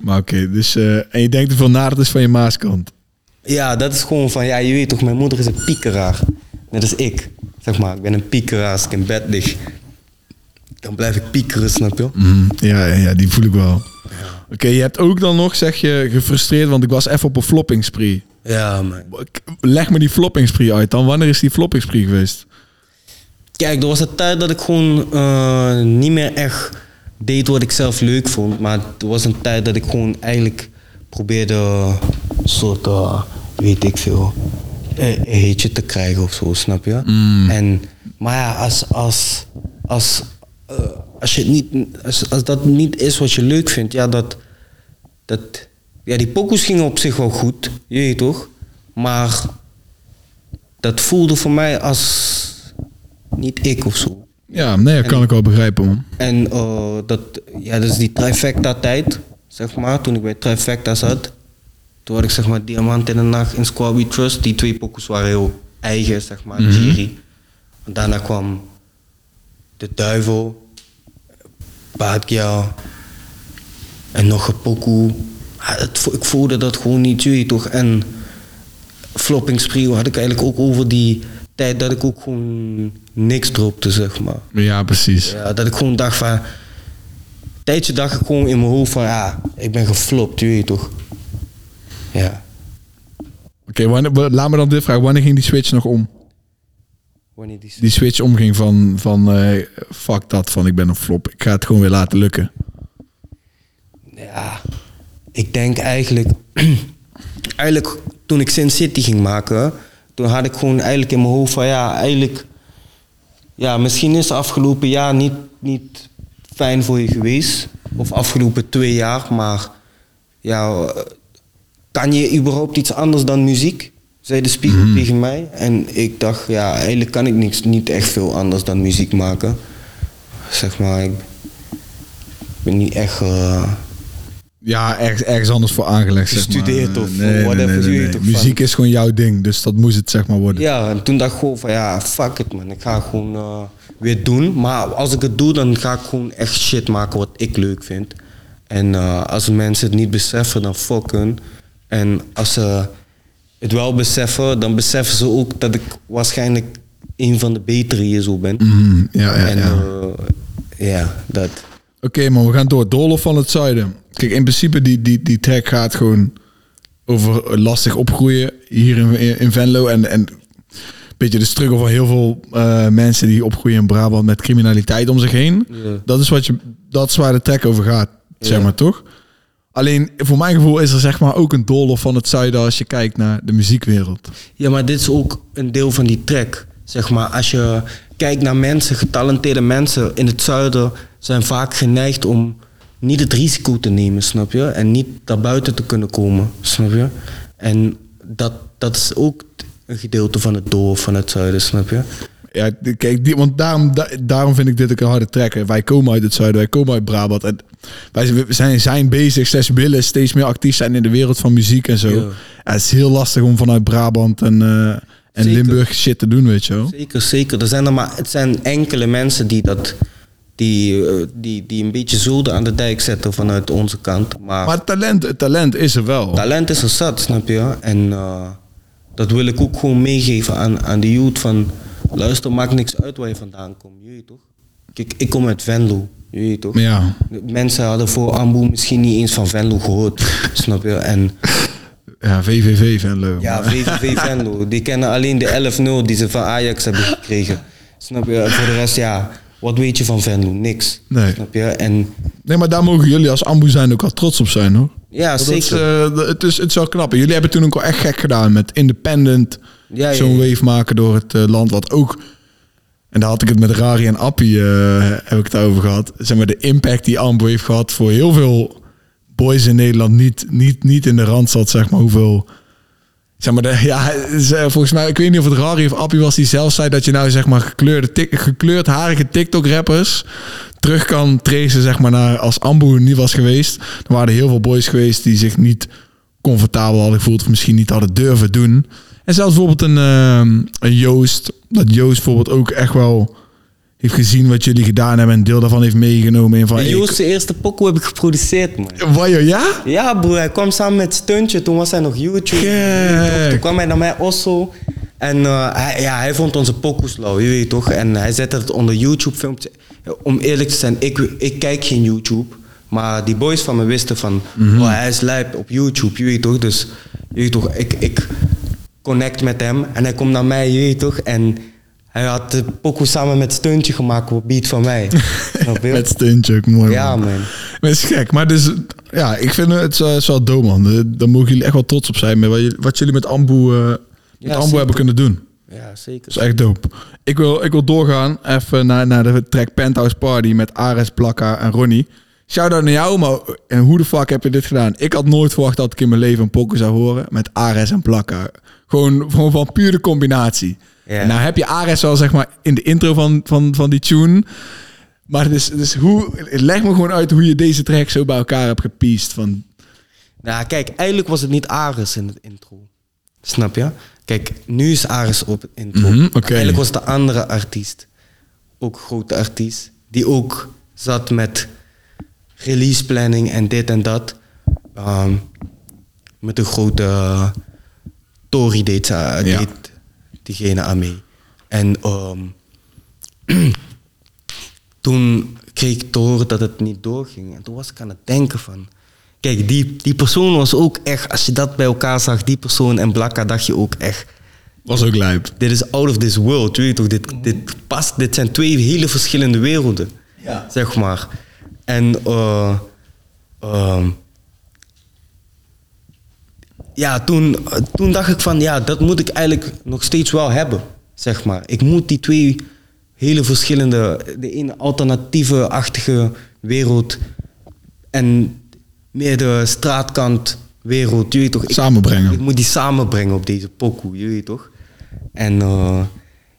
Maar oké, dus... eh, en je denkt er veel na, dat is van je maaskant. Ja, dat is gewoon van, ja, je weet toch, mijn moeder is een piekeraar. Net als ik, zeg maar. Ik ben een piekeraar als ik in bed lig. Dan blijf ik piekeren, snap je? Mhm. Ja, ja, die voel ik wel. Oké, je hebt ook dan nog, zeg je, gefrustreerd, want ik was even op een flopping spree. Ja, man. Leg me die flopping spree uit dan. Wanneer is die flopping spree geweest? Kijk, er was een tijd dat ik gewoon eh, niet meer echt deed wat ik zelf leuk vond. Maar er was een tijd dat ik gewoon eigenlijk probeerde soort, eh, weet ik veel, een heetje te krijgen of zo, snap je? En, maar ja, als, als, als, eh, als, je niet, als, als dat niet is wat je leuk vindt, ja, dat, dat, ja die pokoes gingen op zich wel goed, je weet toch? Maar dat voelde voor mij als niet ik of zo. Ja, nee, dat kan ik wel begrijpen, man. En eh, dat, ja, dus die trifecta-tijd, zeg maar, toen ik bij trifecta zat, toen had ik zeg maar Diamant in de Nacht en Squad We Trust. Die twee pokus waren heel eigen, zeg maar, Jerry. En daarna kwam De Duivel, Baatja en nog een pokoe. Ja, het vo- ik voelde dat gewoon niet, je weet toch. En Flopping Spree had ik eigenlijk ook over die tijd dat ik ook gewoon niks dropte, zeg maar. Ja, precies. Ja, dat ik gewoon dacht van... Een tijdje dacht ik gewoon in mijn hoofd van... Ja, ik ben geflopt, je weet toch. Ja. Oké, laat me dan dit vragen. Wanneer ging die switch nog om? Wanneer die... Die switch omging van, van eh, fuck dat, van ik ben een flop. Ik ga het gewoon weer laten lukken. Ja, ik denk eigenlijk... eigenlijk toen ik Sin City ging maken... Toen had ik gewoon eigenlijk in mijn hoofd van... Ja, eigenlijk... Ja, misschien is het afgelopen jaar niet, niet fijn voor je geweest. Of afgelopen twee jaar, maar... Ja, kan je überhaupt iets anders dan muziek? Zei de speaker tegen mij. En ik dacht, ja, eigenlijk kan ik niks, niet echt veel anders dan muziek maken. Zeg maar, ik ben niet echt... eh, Ja, ergens, ergens anders voor aangelegd. zeg maar. Gestudeerd of Nee, whatever, nee, van- Muziek is gewoon jouw ding, dus dat moest het zeg maar worden. Ja, en toen dacht ik gewoon van ja, fuck it man. Ik ga gewoon eh, weer doen. Maar als ik het doe, dan ga ik gewoon echt shit maken wat ik leuk vind. En eh, als mensen het niet beseffen, dan fuck hun. En als ze het wel beseffen, dan beseffen ze ook dat ik waarschijnlijk een van de betere hier zo ben. Mhm, ja, ja, en ja. eh, ja, dat. Oké, maar we gaan door. Doolhof van het Zuiden. Kijk, in principe die, die, die track gaat gewoon over lastig opgroeien hier in, in Venlo. En, en een beetje de struggle van heel veel eh, mensen die opgroeien in Brabant met criminaliteit om zich heen. Ja. Dat, is wat je, dat is waar de track over gaat, zeg maar toch? Alleen, voor mijn gevoel is er zeg maar ook een doolhof van het Zuiden als je kijkt naar de muziekwereld. Ja, maar dit is ook een deel van die track. Zeg maar, als je kijkt naar mensen, getalenteerde mensen in het zuiden, zijn vaak geneigd om niet het risico te nemen, snap je? En niet daarbuiten te kunnen komen, snap je? En dat, dat is ook een gedeelte van het dorp van het zuiden, snap je? Ja, kijk, die, want daarom, da- daarom vind ik dit ook een harde hè. Wij komen uit het zuiden, wij komen uit Brabant. En wij zijn- zijn, bezig, steeds willen steeds meer actief zijn in de wereld van muziek en zo. Ja. Het is heel lastig om vanuit Brabant en, eh, en Zeker. Limburg shit te doen, weet je wel. Zeker, zeker. Er zijn er maar, het zijn enkele mensen die dat. Die, eh, die, die een beetje zulden aan de dijk zetten vanuit onze kant. Maar, Maar talent, talent is er wel. talent is er zat, snap je? En eh, dat wil ik ook gewoon meegeven aan, aan de youth van... Luister, maakt niks uit waar je vandaan komt, weet toch? Kijk, ik kom uit Venlo, weet toch? Ja, Mensen hadden voor Ambu misschien niet eens van Venlo gehoord, snap je? En ja VVV Venlo. ja, VVV Venlo, die kennen alleen de 11-0 die ze van Ajax hebben gekregen. Snap je? En voor de rest, ja, wat weet je van Venlo? Niks. Nee. Snap je? En Nee, maar daar mogen jullie als Ambu zijn ook wel trots op zijn, hoor. ja, Dat is, zeker. eh, het, is, het is wel knap. Jullie hebben toen ook wel echt gek gedaan met independent Ja, zo'n wave maken door het eh, land. Wat ook, en daar had ik het met Rari en Appie, eh, heb ik het over gehad. Zeg maar de impact die Ambo heeft gehad voor heel veel boys in Nederland. Niet, niet, niet in de rand zat, zeg maar, hoeveel... Zeg maar, de, ja, eh, volgens mij, ik weet niet of het Rari of Appie was die zelf zei dat je nou zeg maar gekleurde, tik, gekleurdharige TikTok-rappers terug kan tracen, zeg maar, naar als Ambo niet was geweest. Dan waren er heel veel boys geweest die zich niet comfortabel hadden gevoeld of misschien niet hadden durven doen. En zelfs bijvoorbeeld een, ehm, een Joost, dat Joost bijvoorbeeld ook echt wel heeft gezien wat jullie gedaan hebben en deel daarvan heeft meegenomen. In van, hey, Joost, de eerste pokoe heb ik geproduceerd, man. Wajo, ja? Ja, broer, hij kwam samen met Stuntje. Toen was hij nog YouTube. Toen kwam hij naar mij, Osso. En eh, hij, ja, hij vond onze pokoes lauw, je weet toch? En hij zette het onder YouTube-filmpjes. Om eerlijk te zijn, ik, ik kijk geen YouTube. Maar die boys van me wisten van... oh, hij is lijp op YouTube, je weet toch? Dus, je weet toch, ik, ik connect met hem. En hij komt naar mij, je toch? En Hij had de pokoe samen met Steuntje gemaakt op beat van mij. Met stuntje ook mooi. ja, man. man. Maar het is gek. Maar dus, ja, ik vind het, het is wel dom, man. Eh, Daar mogen jullie echt wel trots op zijn. Met wat, jullie- met Ambu, eh, met Ja, Ambu hebben kunnen doen. Ja, zeker. Dat is echt dope. Ik wil, ik wil doorgaan even naar, naar de track Penthouse Party met Ares, Plakka en Ronnie. Shout-out naar jou, maar en hoe de fuck heb je dit gedaan? Ik had nooit verwacht dat ik in mijn leven een pokken zou horen met Ares en Plakka. Gewoon, gewoon van pure combinatie. En nou heb je Ares wel zeg maar in de intro van, van, van die tune. Maar dus, dus hoe, leg me gewoon uit hoe je deze track zo bij elkaar hebt gepiest. Van, Nou, kijk, eigenlijk was het niet Ares in het intro. Snap je? Kijk, nu is Ares op het intro. Mhm. Eigenlijk was de andere artiest. Ook grote artiest. Die ook zat met release planning en dit en dat. Ehm, met een grote uh, Tory deed, Ja. deed diegene aan mee. En ehm, toen kreeg ik te horen dat het niet doorging. En toen was ik aan het denken van... Kijk, die, die persoon was ook echt... Als je dat bij elkaar zag, die persoon en Blakka, dacht je ook echt... was ook lijp. Dit is out of this world, weet je toch? Dit, dit past, dit zijn twee hele verschillende werelden. Ja. Zeg maar. En... eh, ehm, ja, toen, toen dacht ik van... Ja, dat moet ik eigenlijk nog steeds wel hebben. Zeg maar. Ik moet die twee hele verschillende... De ene alternatieve-achtige wereld... En meer de straatkant wereld, je toch? Ik- Samenbrengen. ik moet die samenbrengen op deze pokoe, je weet toch? En eh,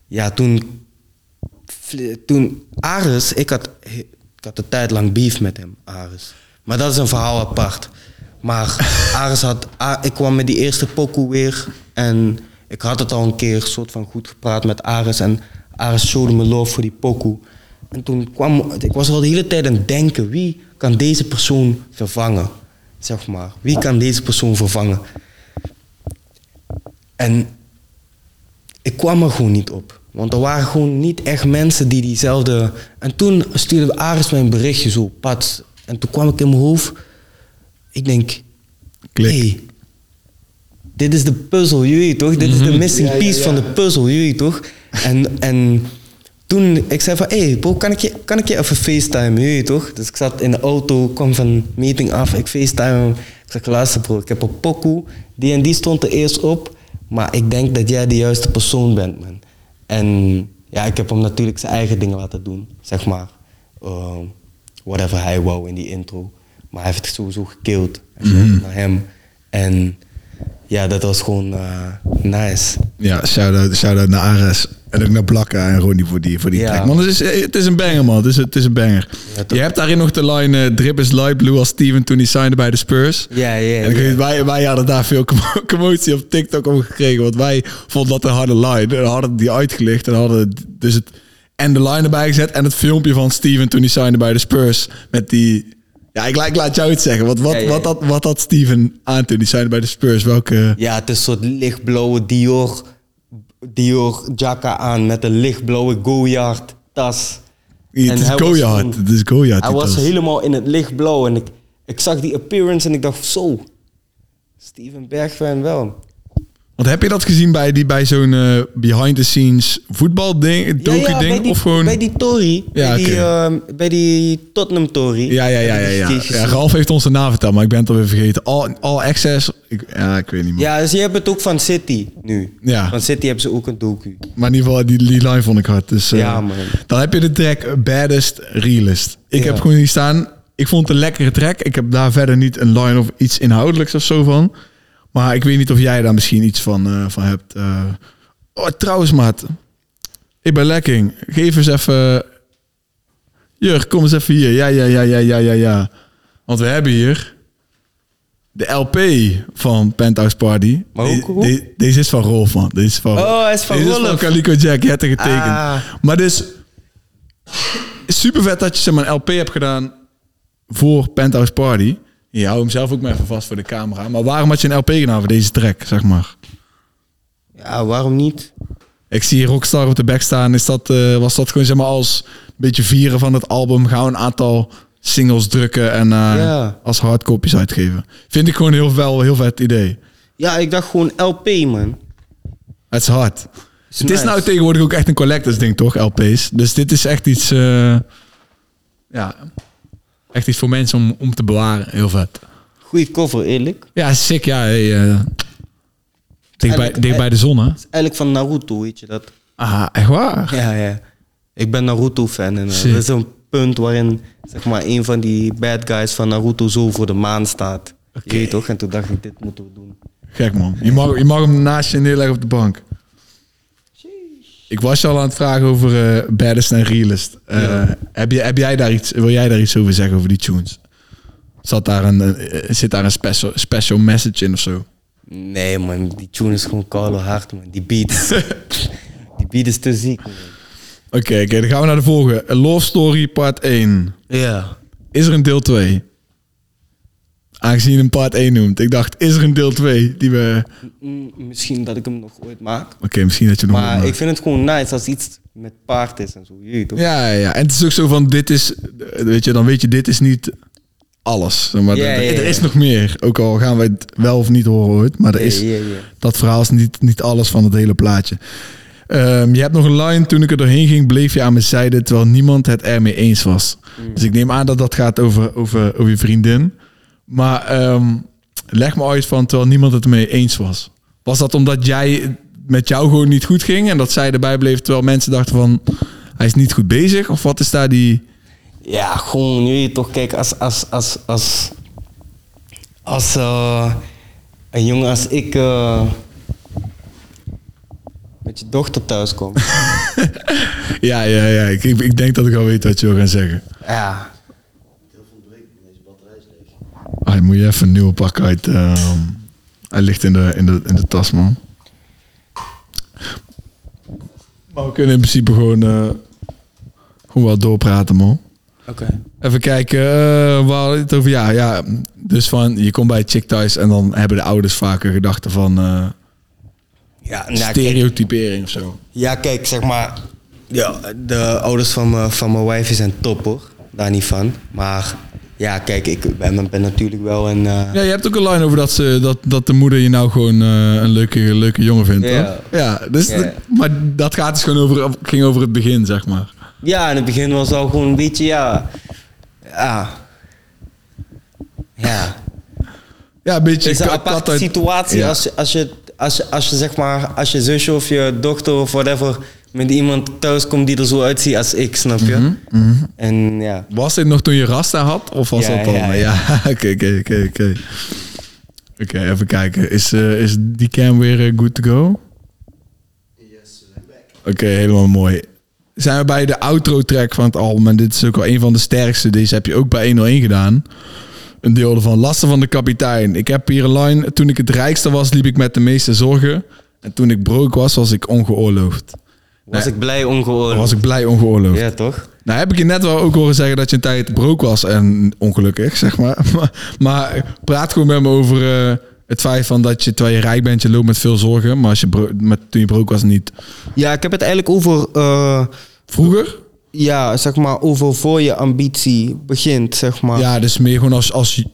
ja, toen, toen Ares, ik had, ik had een tijd lang beef met hem, Ares. Maar dat is een verhaal apart. Maar Ares had, ik kwam met die eerste pokoe weer en ik had het al een keer soort van goed gepraat met Ares en Ares showde me love voor die pokoe. En toen kwam, ik was al de hele tijd aan het denken, wie kan deze persoon vervangen? Zeg maar, wie kan deze persoon vervangen? En ik kwam er gewoon niet op. Want er waren gewoon niet echt mensen die diezelfde... En toen stuurde Aris mij een berichtje zo, pats. En toen kwam ik in mijn hoofd. Ik denk, Klik. hey, dit is de puzzel, weet toch? Dit is de missing piece van de puzzel, weet toch? En, en toen, ik zei van, hé hey, bro, kan ik, je, kan ik je even facetimen, weet toch? Dus ik zat in de auto, kwam van een meeting af, ik facetime hem. Ik zeg, luister bro, ik heb een pokoe, die en die stond er eerst op. Maar ik denk dat jij de juiste persoon bent, man. En ja, ik heb hem natuurlijk zijn eigen dingen laten doen, zeg maar. Uh, whatever hij wou in die intro. Maar hij heeft het sowieso gekild. Shout-out naar hem. En ja, dat was gewoon uh, nice. Ja, shout-out shout naar Ares. En ook naar Blakka en Ronnie voor die, voor die Ja. track. Man, het is, het is een banger, man. Het is, het is een banger. Ja, je hebt daarin nog de line eh, Drip is light blue als Steven toen hij signde bij de Spurs. Ja, ja, En ja. wij, wij hadden daar veel commo- commotie op TikTok om gekregen. Want wij vonden dat een harde line. En hadden die uitgelicht. En hadden dus het, en de line erbij gezet. En het filmpje van Steven toen hij signde bij de Spurs. Met die... Ja, ik, la- ik laat jou het zeggen. Wat, wat, Ja, ja, ja. Wat, had, wat had Steven aan toen hij signde bij de Spurs? Welke... Ja, het is een soort lichtblauwe Dior, Dior jacka aan met een lichtblauwe Goyard tas. het is Goyard. Het is Goyard. Hij die was helemaal in het lichtblauw en ik, ik zag die appearance en ik dacht zo, Steven Bergwijn wel. Want heb je dat gezien bij, die, bij zo'n eh, behind-the-scenes voetbalding, docu-ding? bij die, of gewoon... bij die Tory, Ja, bij, die, ehm, bij die Tottenham Tory. Ja, ja, ja, ja, ja. Ralf heeft ons de naam verteld, maar ik ben het alweer vergeten. All, all Access, ik, ja, ik weet niet meer. Ja, dus je hebt het ook van City nu. Ja. Van City hebben ze ook een docu. Maar in ieder geval, die, die line vond ik hard. Dus, eh, Ja, man. Dan heb je de track Baddest Realist. Ik heb gewoon hier staan, ik vond het een lekkere track. Ik heb daar verder niet een line of iets inhoudelijks of zo van. Maar ik weet niet of jij daar misschien iets van, eh, van hebt. eh. Oh, trouwens, maat. Ik ben lekking. Geef eens even... Jurk, kom eens even hier. Ja, ja, ja, ja, ja, ja, ja. Want we hebben hier de LP van Penthouse Party. Maar hoe- De- hoe? de- deze is van Rolf, man. Deze is van Oh, hij is van Deze is Rolf. van Calico Jack. Je hebt er getekend. Ah. Maar dus... Super vet dat je zeg maar, een LP hebt gedaan voor Penthouse Party. Je houdt hem zelf ook maar even vast voor de camera. Maar waarom had je een LP gedaan voor deze track, zeg maar? Ja, waarom niet? Ik zie Rockstar op de back staan. Is dat, eh, was dat gewoon zeg maar als een beetje vieren van het album? Gaan we een aantal singles drukken en eh, Ja. als hardcopies uitgeven. Vind ik gewoon heel, wel, heel vet idee. Ja, ik dacht gewoon LP, man. Het is hard. Het is nou tegenwoordig ook echt een collectors ding, toch? LP's. Dus dit is echt iets... eh, ja, echt iets voor mensen om, om te bewaren. Heel vet. Goeie cover, eerlijk. Ja, sick. Ja, hey, eh, dicht, bij, dicht bij de zon, hè? Eigenlijk van Naruto, weet je dat? Ah, echt waar? Ja, ja. Ik ben Naruto-fan. En uh, er is een punt waarin zeg maar, een van die bad guys van Naruto zo voor de maan staat. Oké. Toch? En toen dacht ik, dit moeten we doen. Gek, man. Je mag, je mag hem naast je neerleggen op de bank. Ik was je al aan het vragen over eh baddest en realist. Eh, Ja. heb, je, heb jij daar iets, wil jij daar iets over zeggen over die tunes? Zat daar een, eh, zit daar een special, special message in of zo? Nee, man. Die tune is gewoon koude hard, man. Die beat. die beat is te ziek, man. Oké, oké, dan gaan we naar de volgende. A Love Story part 1. Ja. Is er een deel 2? Aangezien je hem part 1 noemt. Ik dacht, is er een deel 2? Die we... Misschien dat ik hem nog ooit maak. Oké, misschien dat je nog... Maar ik vind het gewoon nice als iets met paard is en zo. Je weet toch? Ja, ja. En het is ook zo van, dit is... Weet je, dan weet je, dit is niet alles. Zeg Maar er- er is nog meer. Ook al gaan wij het wel of niet horen ooit. Maar er is, dat verhaal is niet, niet alles van het hele plaatje. Ehm, je hebt nog een line, toen ik er doorheen ging, bleef je aan mijn zijde, terwijl niemand het ermee eens was. Mm. Dus ik neem aan dat dat gaat over, over, over je vriendin. Maar ehm, leg me uit van, terwijl niemand het ermee eens was. Was dat omdat jij met jou gewoon niet goed ging en dat zij erbij bleef, terwijl mensen dachten van, hij is niet goed bezig? Of wat is daar die... Ja, gewoon, je weet toch, kijk, als, als, als, als, als eh, een jongen als ik eh, met je dochter thuis komt. Ja, ja, ja. Ik, ik, ik denk dat ik al weet wat je wil gaan zeggen. ja, Dan moet je even een nieuwe pak uit. ehm, hij ligt in de, in, de, in de tas, man. Maar we kunnen in principe gewoon, eh, gewoon wel doorpraten, man. oké. Even kijken, hadden het over, ja, ja. Dus van, je komt bij chick thuis en dan hebben de ouders vaker gedachten van eh, Ja, nou, kijk, stereotypering of zo. ja, kijk, zeg maar, ja, de ouders van mijn van mijn wijfje zijn top hoor, daar niet van. Maar ja, kijk, ik ben, ben natuurlijk wel een... eh, Ja, je hebt ook een line over dat, ze, dat, dat de moeder je nou gewoon eh, een leuke, leuke jongen vindt, Ja. toch? Ja, dus de- maar dat gaat dus gewoon over, ging over het begin, zeg maar. Ja, in het begin was al gewoon een beetje, ja. Ja. Ja. Ja, een beetje Het is een aparte situatie Ja. als, als, je, als, je, als je zeg maar, als je zusje of je dochter of whatever met iemand thuis komt die er zo uitziet als ik, snap je? Mhm, En ja. Was dit nog toen je Rasta had? Of was Ja, dat al? ja, oké, oké, oké, oké. Oké, even kijken. Is, eh, is die cam weer eh, good to go? Oké, helemaal mooi. Zijn we bij de outro track van het album. En dit is ook wel een van de sterkste. Deze heb je ook bij 101 gedaan. Een deel ervan. Lasten van de kapitein. Ik heb hier een line. Toen ik het rijkste was, liep ik met de meeste zorgen. En toen ik broke was, was ik ongeoorloofd. Was Nee. ik blij ongehoord. was ik blij ongeoorloofd. Ja, toch? Nou heb ik je net wel ook horen zeggen dat je een tijd broke was en ongelukkig, zeg maar. Maar, maar praat gewoon met me over eh, het feit van dat je, terwijl je rijk bent, je loopt met veel zorgen. Maar als je met, toen je broke was, niet. Ja, ik heb het eigenlijk over, eh, Vroeger? ja, zeg maar, over voor je ambitie begint, zeg maar. Ja, dus meer gewoon als, als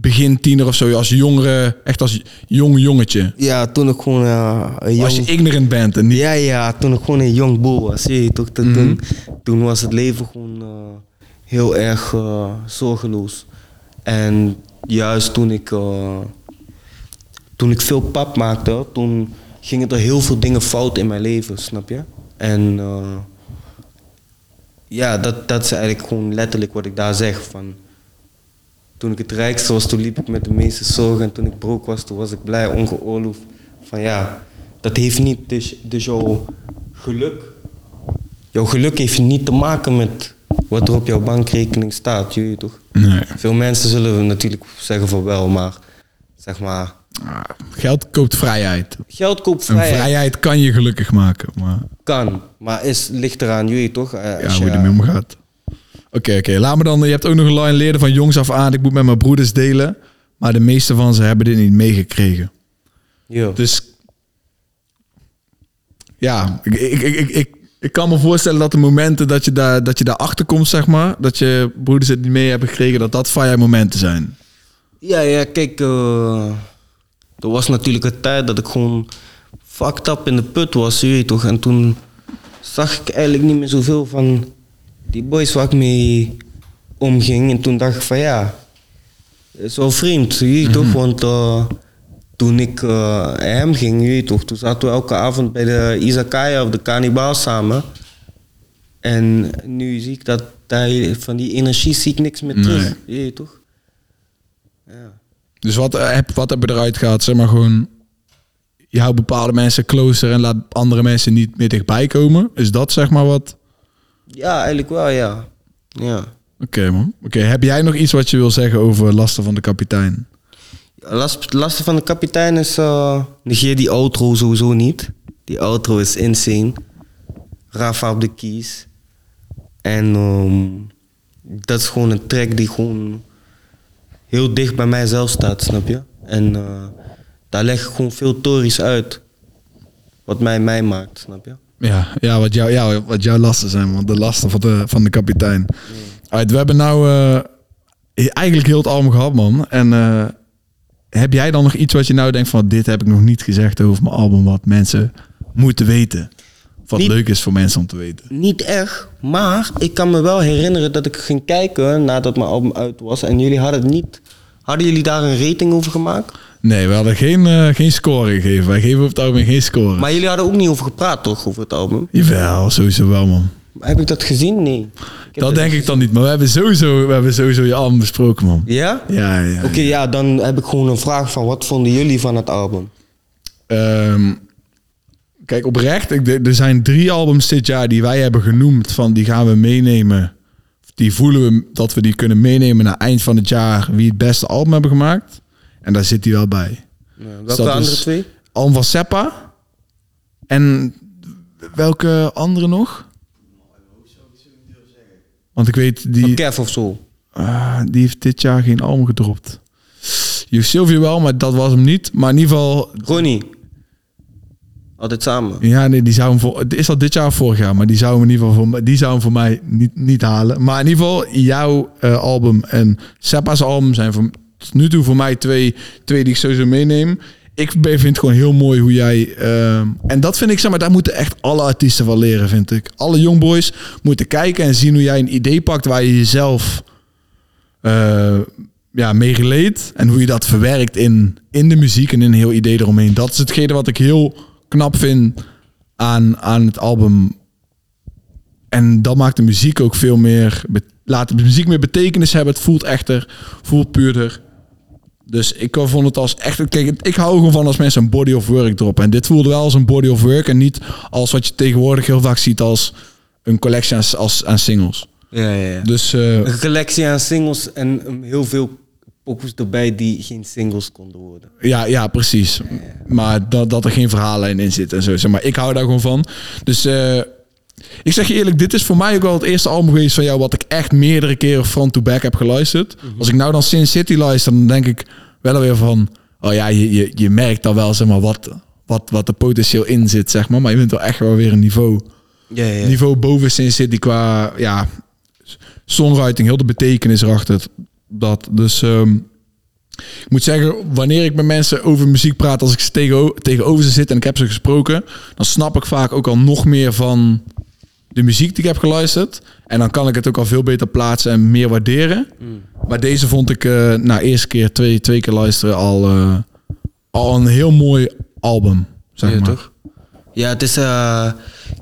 begin tiener of zo, als jongere, echt als jong jongetje. Ja, toen ik gewoon een jong... Als je ignorant bent en niet... Ja, ja, toen ik gewoon een jong boer was. Zie je, toch, toen, toen, toen was het leven gewoon eh, heel erg eh, zorgeloos. En juist toen ik, eh, toen ik veel pap maakte, toen gingen er heel veel dingen fout in mijn leven, snap je? En ja, dat, dat is eigenlijk gewoon letterlijk wat ik daar zeg. Van, toen ik het rijkste was, toen liep ik met de meeste zorgen. En toen ik broke was, toen was ik blij, ongeoorloofd. Van ja, dat heeft niet, dus, dus jouw geluk. Jouw geluk heeft niet te maken met wat er op jouw bankrekening staat, je weet toch? Nee. Veel mensen zullen natuurlijk zeggen van wel, maar zeg maar, Ah, Geld koopt vrijheid. geld koopt En vrijheid. vrijheid kan je gelukkig maken. Maar Kan, maar is, ligt eraan, weet toch? Eh, ja, als hoe je- ermee omgaat. Oké, oké. Laat me dan... Je hebt ook nog een line leren van jongs af aan. Ik moet met mijn broeders delen. Maar de meeste van ze hebben dit niet meegekregen. Ja. Dus ja, ik, ik, ik, ik, ik, kan me voorstellen dat de momenten dat je, daar, dat je daarachter komt, zeg maar, dat je broeders het niet mee hebben gekregen, dat dat fire momenten zijn. Ja, ja, kijk, eh, er was natuurlijk een tijd dat ik gewoon fucked up in de put was, je weet toch. En toen zag ik eigenlijk niet meer zoveel van die boys waar ik mee omging. En toen dacht ik van ja, is wel vreemd, je weet toch. Want eh, toen ik eh, hem ging, je toch, toen zaten we elke avond bij de izakaya of de kannibaal samen. En nu zie ik dat hij, van die energie zie ik niks meer terug, je toch. Ja. Dus wat, eh, heb, wat heb je eruit gehad? Zeg maar gewoon, je houdt bepaalde mensen closer en laat andere mensen niet meer dichtbij komen. Is dat zeg maar wat? Ja, eigenlijk wel, ja. Ja. Oké man. Oké, heb jij nog iets wat je wil zeggen over lasten van de kapitein? Last, lasten van de kapitein is... eh negeer die outro sowieso niet. Die outro is insane. Rafa op de keys. En ehm, dat is gewoon een track die gewoon heel dicht bij mijzelf staat, snap je? En eh, daar leg ik gewoon veel tories uit. Wat mij mij maakt, snap je? Ja, ja, wat, jou, ja, wat jouw lasten zijn, want de lasten van de, van de kapitein. We hebben nou eh, eigenlijk heel het album gehad, man. En eh, heb jij dan nog iets wat je nou denkt van... dit heb ik nog niet gezegd over mijn album... wat mensen moeten weten? Wat Niet- leuk is voor mensen om te weten? Niet echt, maar ik kan me wel herinneren dat ik ging kijken nadat mijn album uit was. En jullie hadden het niet. Hadden jullie daar een rating over gemaakt? Nee, we hadden geen, eh, geen score gegeven. Wij geven op het album geen score. Maar jullie hadden ook niet over gepraat, toch? Over het album. Jawel, sowieso wel, man. Heb ik dat gezien? Nee. Dat denk ik dan niet. Maar we hebben sowieso, we hebben sowieso je album besproken, man. Ja? Ja, ja. Oké, ja, dan heb ik gewoon een vraag van wat vonden jullie van het album? Ehm, kijk, oprecht. Ik, er zijn drie albums dit jaar die wij hebben genoemd. Van die gaan we meenemen. Die voelen we dat we die kunnen meenemen naar eind van het jaar. Wie het beste album hebben gemaakt. En daar zit hij wel bij. welke dat andere twee? Album van Seppa. En welke andere nog? Want ik weet, die, Van Kev of zo. ah, die heeft dit jaar geen album gedropt. Je Sylvie wel, maar dat was hem niet. Maar in ieder geval, Ronnie. Altijd samen. Ja, nee, die zou hem voor. Het is al dit jaar of vorig jaar, maar die zou hem in ieder geval voor, die zou hem voor mij niet, niet halen. Maar in ieder geval, jouw eh, album en Seppa's album zijn voor, tot nu toe voor mij twee, twee die ik sowieso meeneem. Ik vind het gewoon heel mooi hoe jij. eh, en dat vind ik, zeg maar, daar moeten echt alle artiesten van leren, vind ik. Alle jongboys moeten kijken en zien hoe jij een idee pakt waar je jezelf eh, ja, mee geleed. En hoe je dat verwerkt in, in de muziek en in een heel idee eromheen. Dat is hetgene wat ik heel knap vind aan, aan het album. En dat maakt de muziek ook veel meer... Laat de muziek meer betekenis hebben. Het voelt echter, voelt puurder. Dus ik vond het als echt... Kijk, ik hou gewoon van als mensen een body of work droppen. En dit voelde wel als een body of work. En niet als wat je tegenwoordig heel vaak ziet als een collectie aan, als, aan singles. Ja, ja, ja. Dus eh, Een collectie aan singles en um, heel veel pokoes erbij die geen singles konden worden. Ja, ja, precies. Maar dat, dat er geen verhaallijn in zit en zo. Zeg maar ik hou daar gewoon van. Dus eh, ik zeg je eerlijk, dit is voor mij ook wel het eerste album geweest van jou... wat ik echt meerdere keren front-to-back heb geluisterd. Als ik nou dan Sin City luister, dan denk ik wel weer van... Oh ja, je, je, je merkt dan wel zeg maar, wat, wat, wat er potentieel in zit, zeg maar. Maar je bent wel echt wel weer een niveau, Ja, ja. niveau boven Sin City qua... Ja, songwriting, heel de betekenis erachter. Dat, dus... ehm, ik moet zeggen, wanneer ik met mensen over muziek praat, als ik ze tegeno- tegenover ze zit en ik heb ze gesproken, dan snap ik vaak ook al nog meer van de muziek die ik heb geluisterd. En dan kan ik het ook al veel beter plaatsen en meer waarderen. Maar deze vond ik eh na eerste keer, twee, twee keer luisteren, al, eh, al een heel mooi album. Zeg Ja, maar. toch? Ja, het is... eh,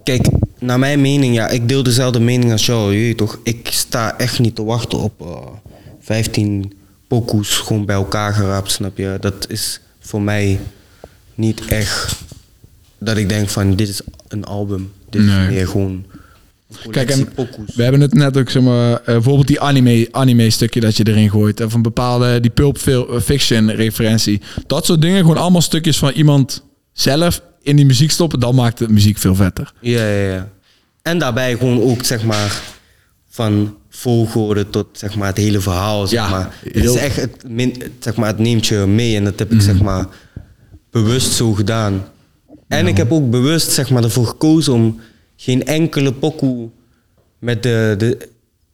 kijk, naar mijn mening, ja, ik deel dezelfde mening als jou, je toch? Ik sta echt niet te wachten op eh 15 pokoes gewoon bij elkaar geraapt, snap je? Dat is voor mij niet echt dat ik denk van, dit is een album. Dit Nee. is meer gewoon Kijk, en we hebben het net ook, zeg maar, eh, bijvoorbeeld die anime, anime stukje dat je erin gooit. Of een bepaalde, die Pulp eh, Fiction referentie. Dat soort dingen, gewoon allemaal stukjes van iemand zelf in die muziek stoppen. Dan maakt de muziek veel vetter. Ja, ja, ja. En daarbij gewoon ook, zeg maar, van volgorde tot zeg maar, het hele verhaal. Zeg Ja, maar. Het, is echt, het, zeg maar, het neemt je mee en dat heb ik zeg maar, bewust zo gedaan. En ik heb ook bewust zeg maar, ervoor gekozen om geen enkele pokoe met de, de,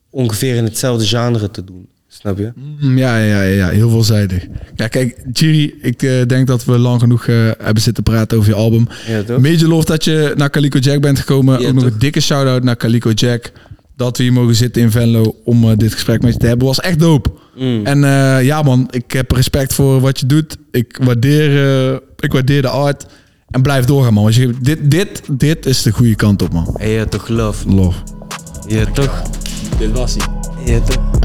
ongeveer in hetzelfde genre te doen. Snap je? Mm, Ja, ja, ja, ja, heel veelzijdig. Ja, kijk, Jiri, ik eh, denk dat we lang genoeg eh, hebben zitten praten over je album. Ja, toch? Major love dat je naar Calico Jack bent gekomen. Ja, Ook nog toch? een dikke shout-out naar Calico Jack. Dat we hier mogen zitten in Venlo om eh, dit gesprek met je te hebben. Was echt dope. Mm. En ja man, ik heb respect voor wat je doet. Ik waardeer, ik waardeer de art. En blijf doorgaan man. Want je, dit, dit, dit is de goede kant op man. Ja, toch, love. Love. Ja, toch? Dit was hij. Ja, toch?